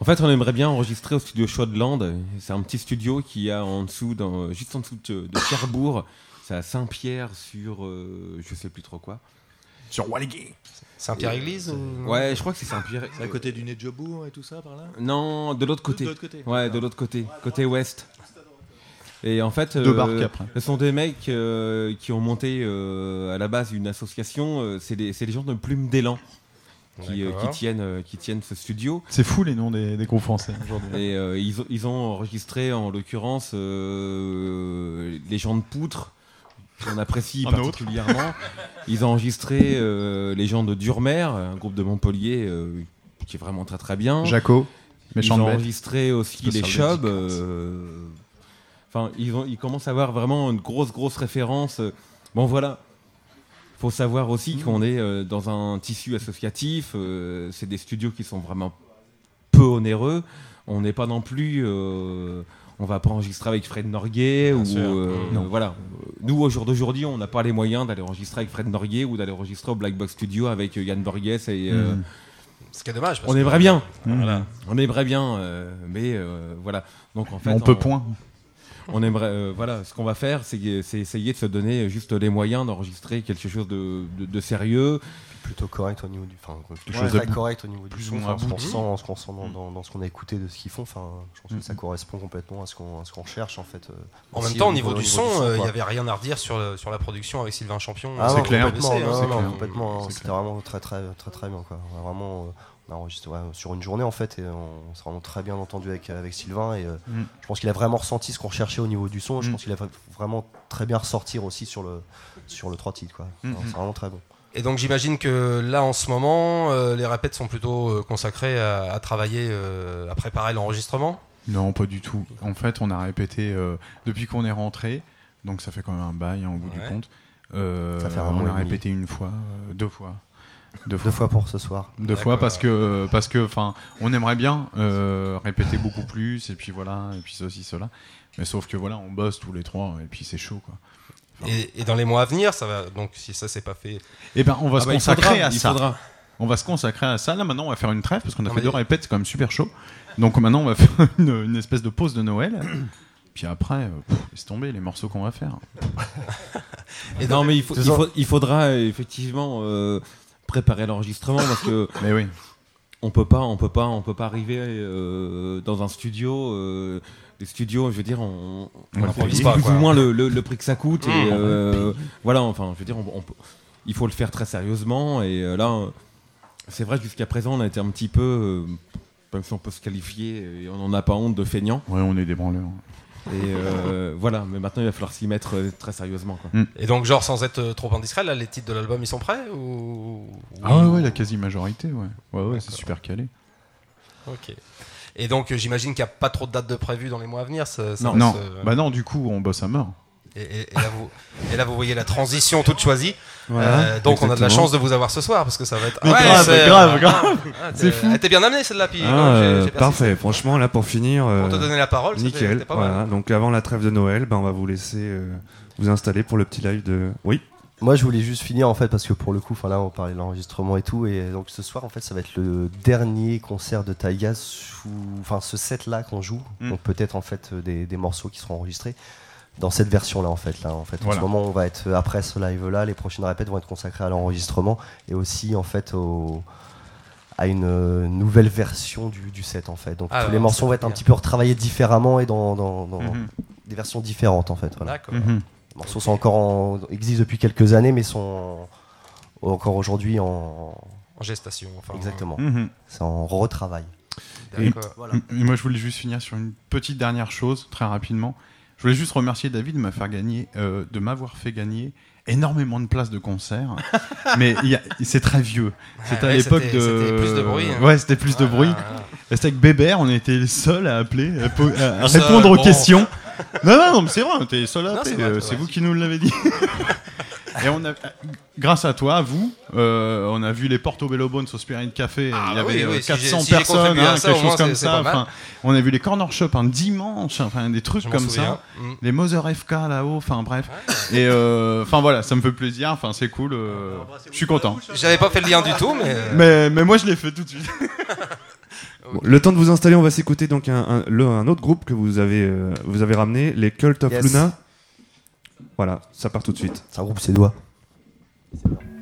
En fait, on aimerait bien enregistrer au studio Chaudland. C'est un petit studio qui a en dessous, dans, juste en dessous de, de Cherbourg. C'est à Saint-Pierre sur, euh, je sais plus trop quoi. Sur Walgate. Saint-Pierre-Église ou- Ouais, je crois que c'est Saint-Pierre. C'est à côté du Nedjebourg et tout ça, par là? Non, de l'autre côté. De l'autre côté. Ouais, de l'autre côté, côté ouest. Et en fait, Deux barques après. ce sont des mecs euh, qui ont monté euh, à la base une association. euh, c'est des, c'est des gens de Plume d'élan qui, euh, qui tiennent, euh, qui tiennent ce studio. C'est fou les noms des, des groupes français aujourd'hui. Et euh, ils, ont, ils ont enregistré en l'occurrence euh, Les gens de Poutre, qu'on apprécie Un particulièrement. Ils ont enregistré euh, Les gens de Durmer, un groupe de Montpellier euh, qui est vraiment très très bien. Jaco, Ils méchante ont enregistré aussi Les euh, Enfin, ils, ont, ils commencent à avoir vraiment une grosse grosse référence. Bon voilà. Faut savoir aussi Mmh. qu'on est euh, dans un tissu associatif. euh, c'est des studios qui sont vraiment peu onéreux. On n'est pas non plus. euh, on va pas enregistrer avec Fred Norgay ou euh, Non. voilà. Nous au jour d'aujourd'hui, on n'a pas les moyens d'aller enregistrer avec Fred Norgay ou d'aller enregistrer au Black Box Studio avec Yann Borges et euh, Mhm. Ce qui est dommage. parce on aimerait bien. Voilà. On aimerait bien, euh, mais euh, voilà. Donc en fait, on peut point. On aimerait, euh, voilà, ce qu'on va faire, c'est essayer de se donner juste les moyens d'enregistrer quelque chose de, de- de sérieux. Plutôt correct au niveau du. Enfin, Quelque ouais, chose de correct au niveau du son. qu'on abouti. ressent, ce qu'on ressent dans, dans- dans ce qu'on a écouté de ce qu'ils font. Enfin, je pense que ça Mhm. correspond complètement à ce qu'on à ce qu'on cherche en fait. euh, En même temps, au niveau du son, euh, il n'y avait rien à redire sur, le- sur la production avec Sylvain Champion. Ah hein. c'est clair. complètement, hein, C'était vraiment très très très très bien quoi. On Vraiment, ouais, sur une journée en fait et on s'est vraiment très bien entendu avec avec Sylvain et euh, Mm. je pense qu'il a vraiment ressenti ce qu'on recherchait au niveau du son. Je Mm. pense qu'il a vra- vraiment très bien ressortir aussi sur le sur le 3 titres quoi. Mm, Alors, mm. C'est vraiment très bon. Et donc j'imagine que là en ce moment, euh, les répètes sont plutôt euh, consacrées à, à travailler, euh, à préparer l'enregistrement? Non, pas du tout. En fait, on a répété euh, depuis qu'on est rentré, donc ça fait quand même un bail hein, au bout Ouais. du compte. Euh, Ça fait un on a répété une fois, euh, deux fois. Deux Deux fois pour ce soir. Deux fois parce que parce que enfin on aimerait bien euh, répéter beaucoup plus et puis voilà et puis ceci cela mais sauf que voilà on bosse tous les trois et puis c'est chaud quoi. Enfin, Et, et dans les mois à venir, ça va. Donc si ça c'est pas fait, Et ben on va Ah se bah, consacrer faudra, à ça. faudra. On va se consacrer à ça. Là maintenant on va faire une trêve parce qu'on a Non, fait mais- deux répètes, c'est quand même super chaud. Donc maintenant on va <laughs> faire une, une espèce de pause de Noël. Puis après, euh, pff, laisse tomber les morceaux qu'on va faire. Et non, mais il, faut- il ans. faut- il faudra effectivement euh, préparer l'enregistrement parce que <laughs> Mais oui. on peut pas, on peut pas, on peut pas arriver euh, dans un studio. euh, les studios, je veux dire, on, On pas, plus ou moins le, le- le prix que ça coûte. Mmh. et, euh, voilà, enfin, je veux dire, on- il faut le faire très sérieusement. Et là, c'est vrai que jusqu'à présent, on a été un petit peu, même si on peut se qualifier, et on n'en a pas honte de feignant. Ouais, on est des branleurs. Et euh, <laughs> voilà, mais maintenant, il va falloir s'y mettre euh, très sérieusement. Quoi. Et donc, genre, sans être euh, trop indiscret, là, les titres de l'album, ils sont prêts ou... Ah ouais, ou- ouais, la quasi-majorité, ouais. Ouais, ouais, c'est super calé. Ok. Et donc, j'imagine qu'il n'y a pas trop de dates de prévues dans les mois à venir. ça- ça Non, va non. se- Bah non, du coup, on bosse à mort. Et, et- et là, vous, et là, vous voyez la transition toute choisie. Voilà, Euh, donc, on a de la chance de vous avoir ce soir parce que ça va être. Ouais, grave, c'est- grave, grave. ah, <laughs> C'est t'es- fou. Elle était bien amenée celle-là, puis Ah, euh, parfait. Franchement, là pour finir, Pour euh, te donner la parole, nickel. mal. Donc avant la trêve de Noël, ben, on va vous laisser euh, vous installer pour le petit live de. Oui. Moi, je voulais juste finir en fait parce que pour le coup, enfin là, on parlait de l'enregistrement et tout, et donc ce soir, en fait, ça va être le dernier concert de Taiga sous, enfin ce set là qu'on joue. Mm. Donc peut-être en fait des, des morceaux qui seront enregistrés dans cette version là en fait là en fait. Voilà. En ce moment, on va être euh, après ce live là, les prochaines répètes vont être consacrées à l'enregistrement et aussi en fait au à une euh, nouvelle version du, du set en fait. Donc Ah, tous ouais, les morceaux vont être un petit peu retravaillés différemment et dans, dans- dans Mhm. des versions différentes en fait. Voilà. D'accord. Mhm. Les morceaux sont encore en, existent depuis quelques années, mais sont encore aujourd'hui en. En gestation, enfin. Exactement. Mhm. C'est en retravail. Et. Voilà. et moi, je voulais juste finir sur une petite dernière chose, très rapidement. Je voulais juste remercier David de m'avoir gagner, euh, de m'avoir fait gagner énormément de places de concert. <laughs> Mais c'est très vieux. C'était à ouais, l'époque de. c'était plus de bruit, hein. Ouais, c'était plus de bruit. voilà. C'était avec Bébert, on était les seuls à appeler, à, répondre aux bon. questions. Non, non, non, mais c'est vrai, on était les seuls à appeler. c'est euh, vous qui nous l'avez dit. <laughs> Et on a, grâce à toi, à vous, euh, on a vu les Porto Bellobones au Spirit Café. Ah il y avait oui, euh, oui, si 400 j'ai- si j'ai personnes, à hein, ça, quelque au moins, chose comme ça. Enfin, on a vu les Corner Shop un dimanche, enfin des trucs Je comme souviens. ça. Mm. Les Mother FK là-haut, enfin bref. Et euh, enfin voilà, ça me fait plaisir. Enfin c'est cool. euh, je suis content. J'avais pas fait le lien du tout, mais. Mais, mais moi je l'ai fait tout de suite. <laughs> Bon, le temps de vous installer, on va s'écouter donc un, un- le- un autre groupe que vous avez, euh, vous avez ramené, les Cult of Yes. Luna. Voilà, ça part tout de suite. Un groupe suédois. There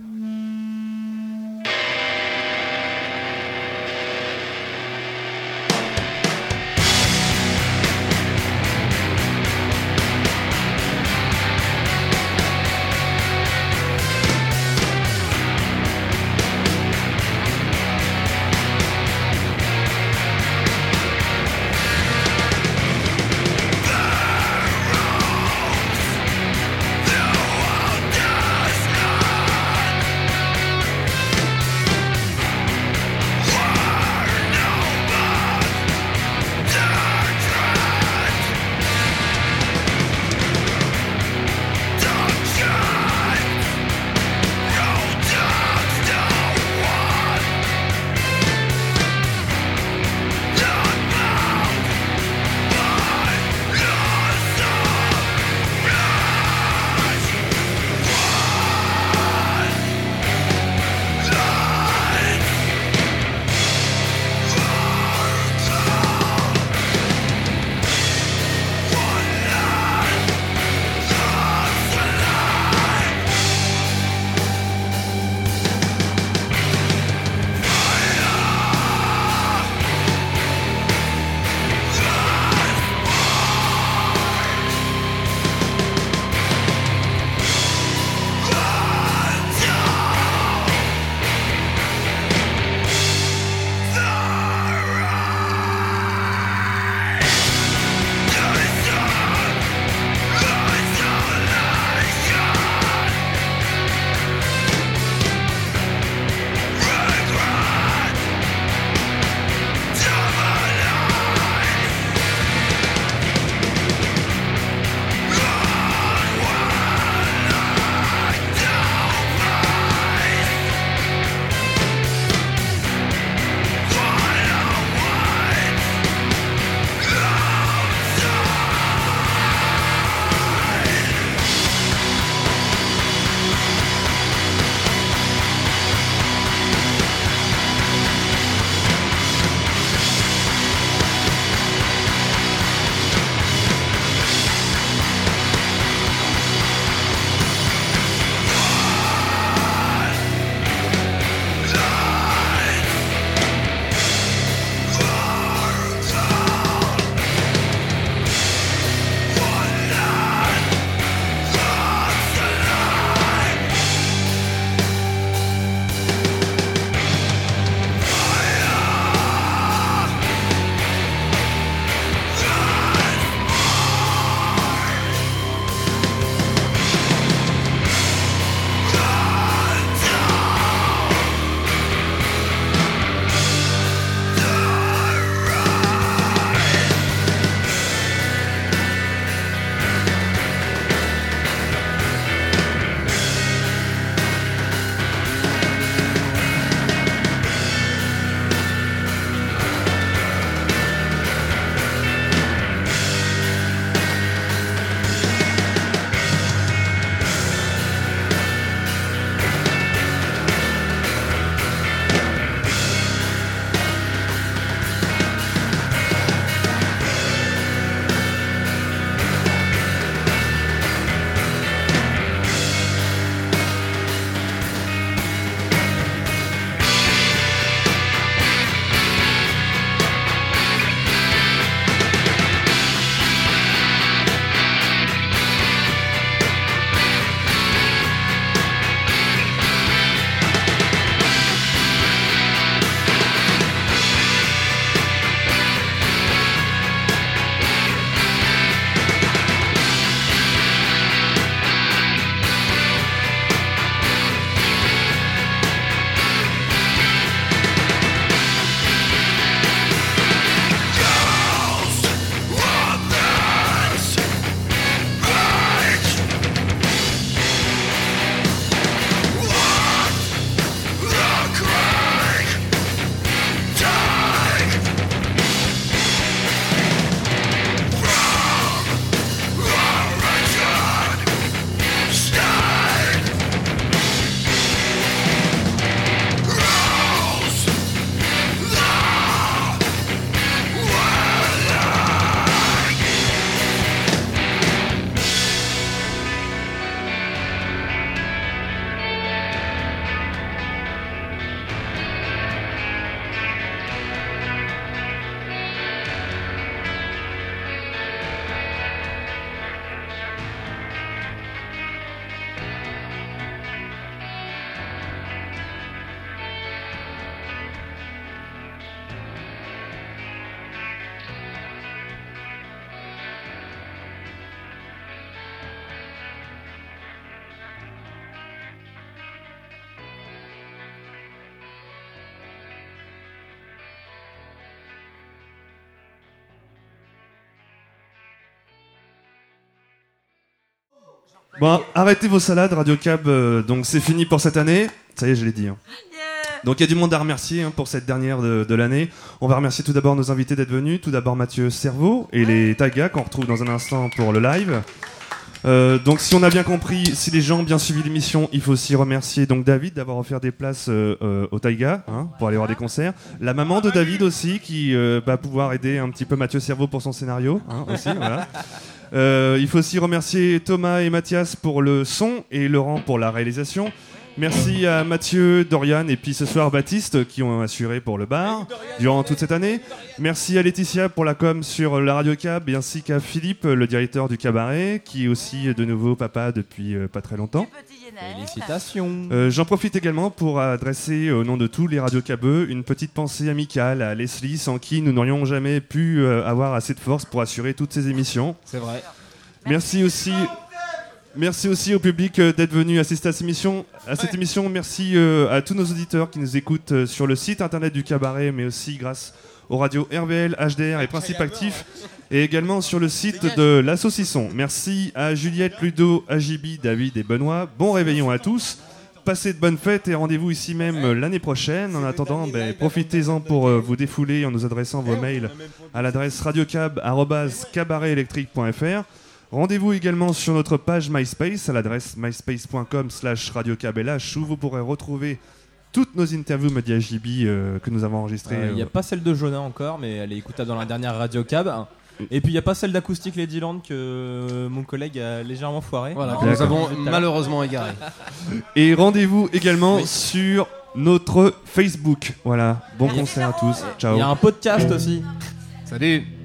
Bon, arrêtez vos salades, Radio Cab. euh, donc c'est fini pour cette année. Ça y est, je l'ai dit. hein. Donc il y a du monde à remercier hein, pour cette dernière de, de l'année. On va remercier tout d'abord nos invités d'être venus. Tout d'abord Mathieu Cerveau et les Tagas qu'on retrouve dans un instant pour le live. Euh, donc si on a bien compris, si les gens ont bien suivi l'émission, il faut aussi remercier donc David d'avoir offert des places euh, euh, au Taiga hein, pour aller voir des concerts. La maman de David aussi qui euh, va pouvoir aider un petit peu Mathieu Cerveau pour son scénario hein, aussi. <laughs> voilà. Euh, il faut aussi remercier Thomas et Mathias pour le son et Laurent pour la réalisation. Merci à Mathieu, Dorian et puis ce soir Baptiste qui ont assuré pour le bar durant toute cette année. Merci à Laetitia pour la com sur la radio cab et ainsi qu'à Philippe, le directeur du cabaret, qui est aussi de nouveau papa depuis euh, pas très longtemps. Félicitations. Euh, J'en profite également pour adresser au nom de tous les radiocabeux une petite pensée amicale à Leslie, sans qui nous n'aurions jamais pu euh, avoir assez de force pour assurer toutes ces émissions. C'est vrai. Merci aussi. Merci aussi au public euh, d'être venu assister à cette émission. À cette émission. Merci euh, à tous nos auditeurs qui nous écoutent euh, sur le site internet du cabaret, mais aussi grâce aux radios RVL, HDR et Principe Actif, et également sur le site de La Saucisson. Merci à Juliette, Ludo, Agibi, David et Benoît. Bon réveillon à tous. Passez de bonnes fêtes et rendez-vous ici même l'année prochaine. En attendant, ben, profitez-en pour vous défouler en nous adressant vos mails à l'adresse radiocab.cabaretelectrique.fr. Rendez-vous également sur notre page MySpace à l'adresse myspace.com slash où vous pourrez retrouver toutes nos interviews me dit Agibi, euh, que nous avons enregistrées. Il n'y a euh, pas celle de Jonah encore, mais elle est écoutable dans la dernière Radio Cab. Et puis il n'y a pas celle d'Acoustique Ladyland que euh, mon collègue a légèrement foiré. Voilà, que nous avons malheureusement égaré. <laughs> Et rendez-vous également sur notre Facebook. Voilà, bon concert à tous. Ciao. Il y a un podcast aussi. Salut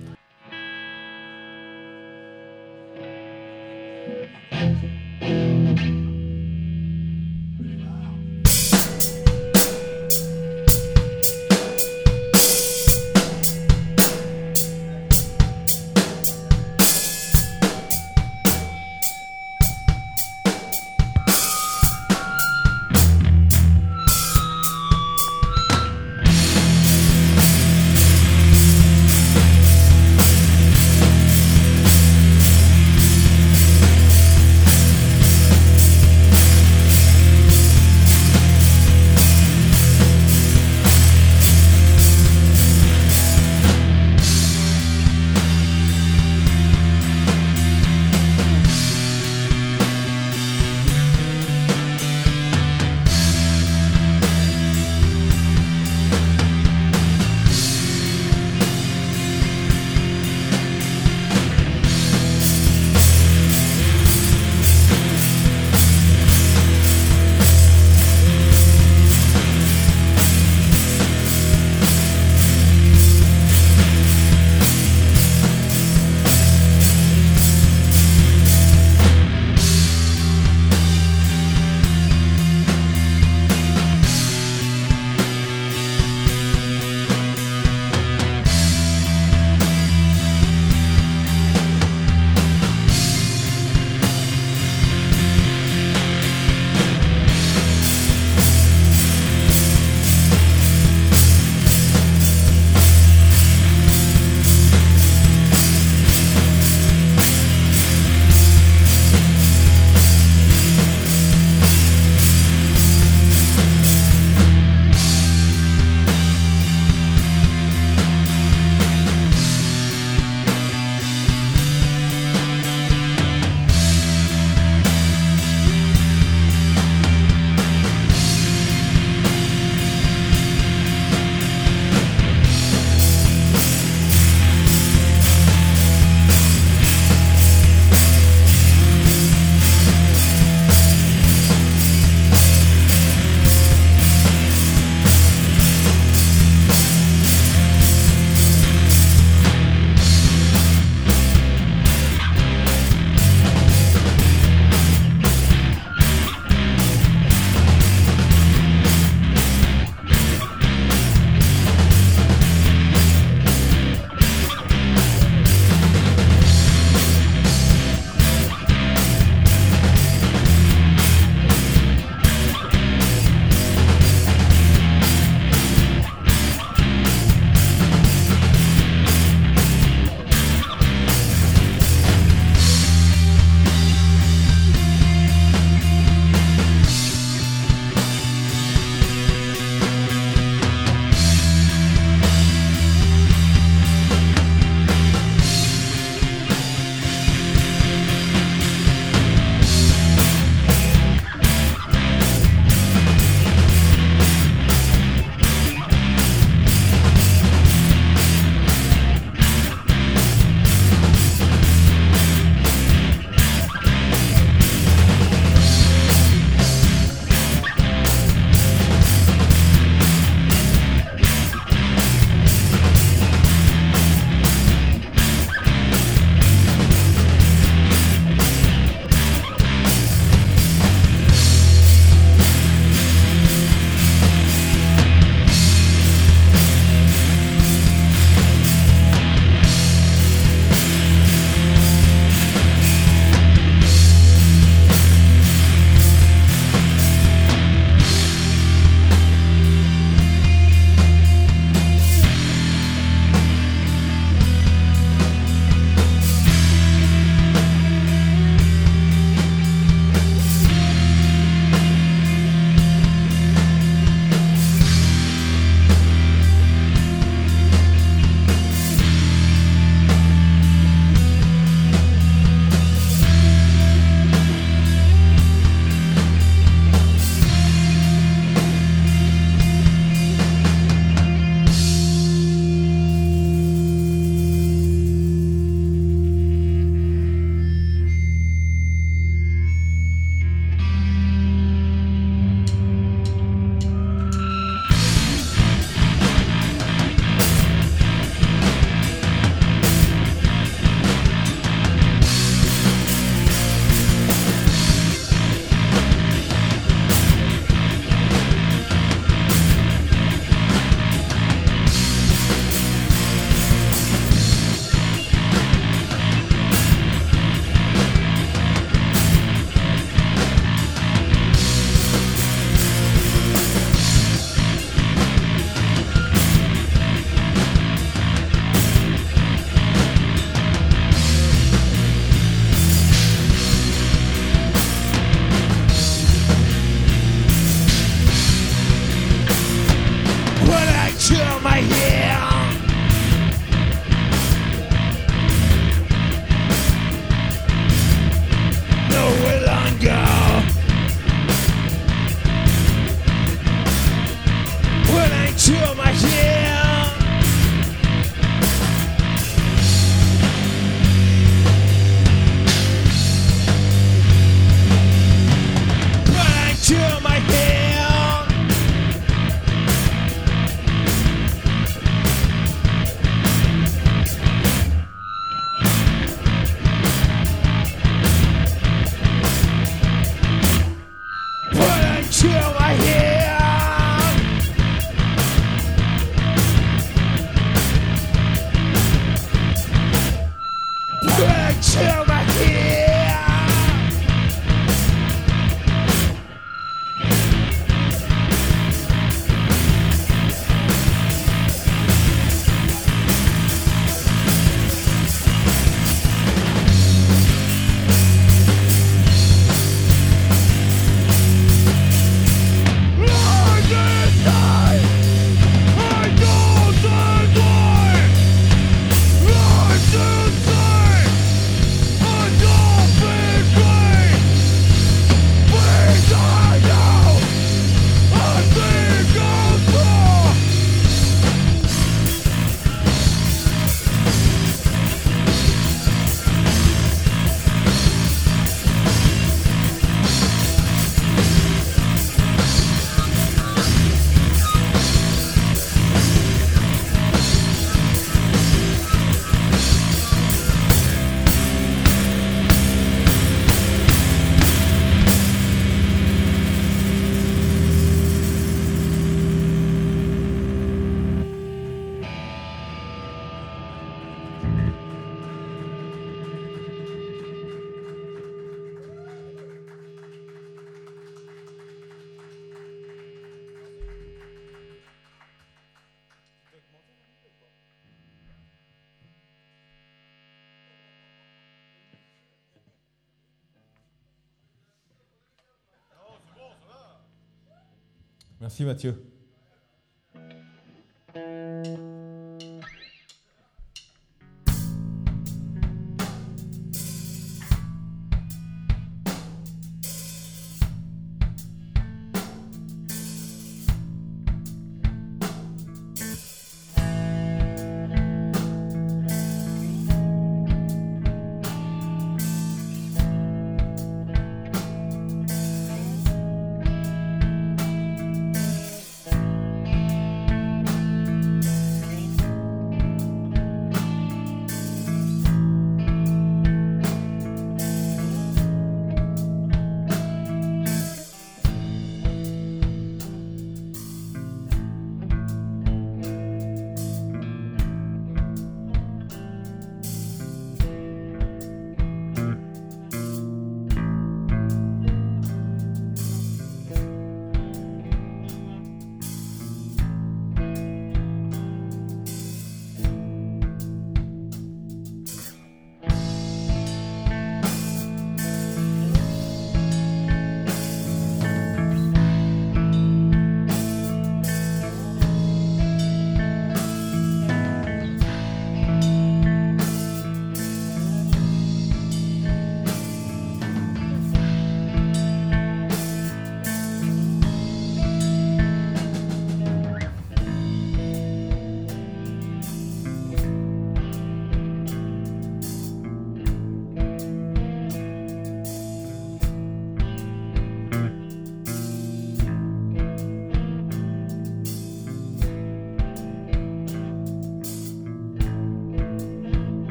Merci Mathieu.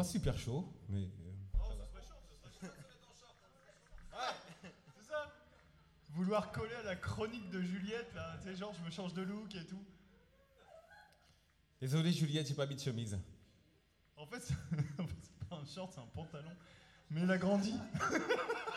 Pas super chaud, mais. euh, C'est ça Vouloir coller à la chronique de Juliette, là, tu sais, genre je me change de look et tout. Désolé Juliette, j'ai pas mis de chemise. En fait, c'est <laughs> en fait, c'est pas un short, c'est un pantalon. Mais il a grandi. <laughs>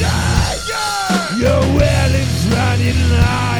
Your well is running high.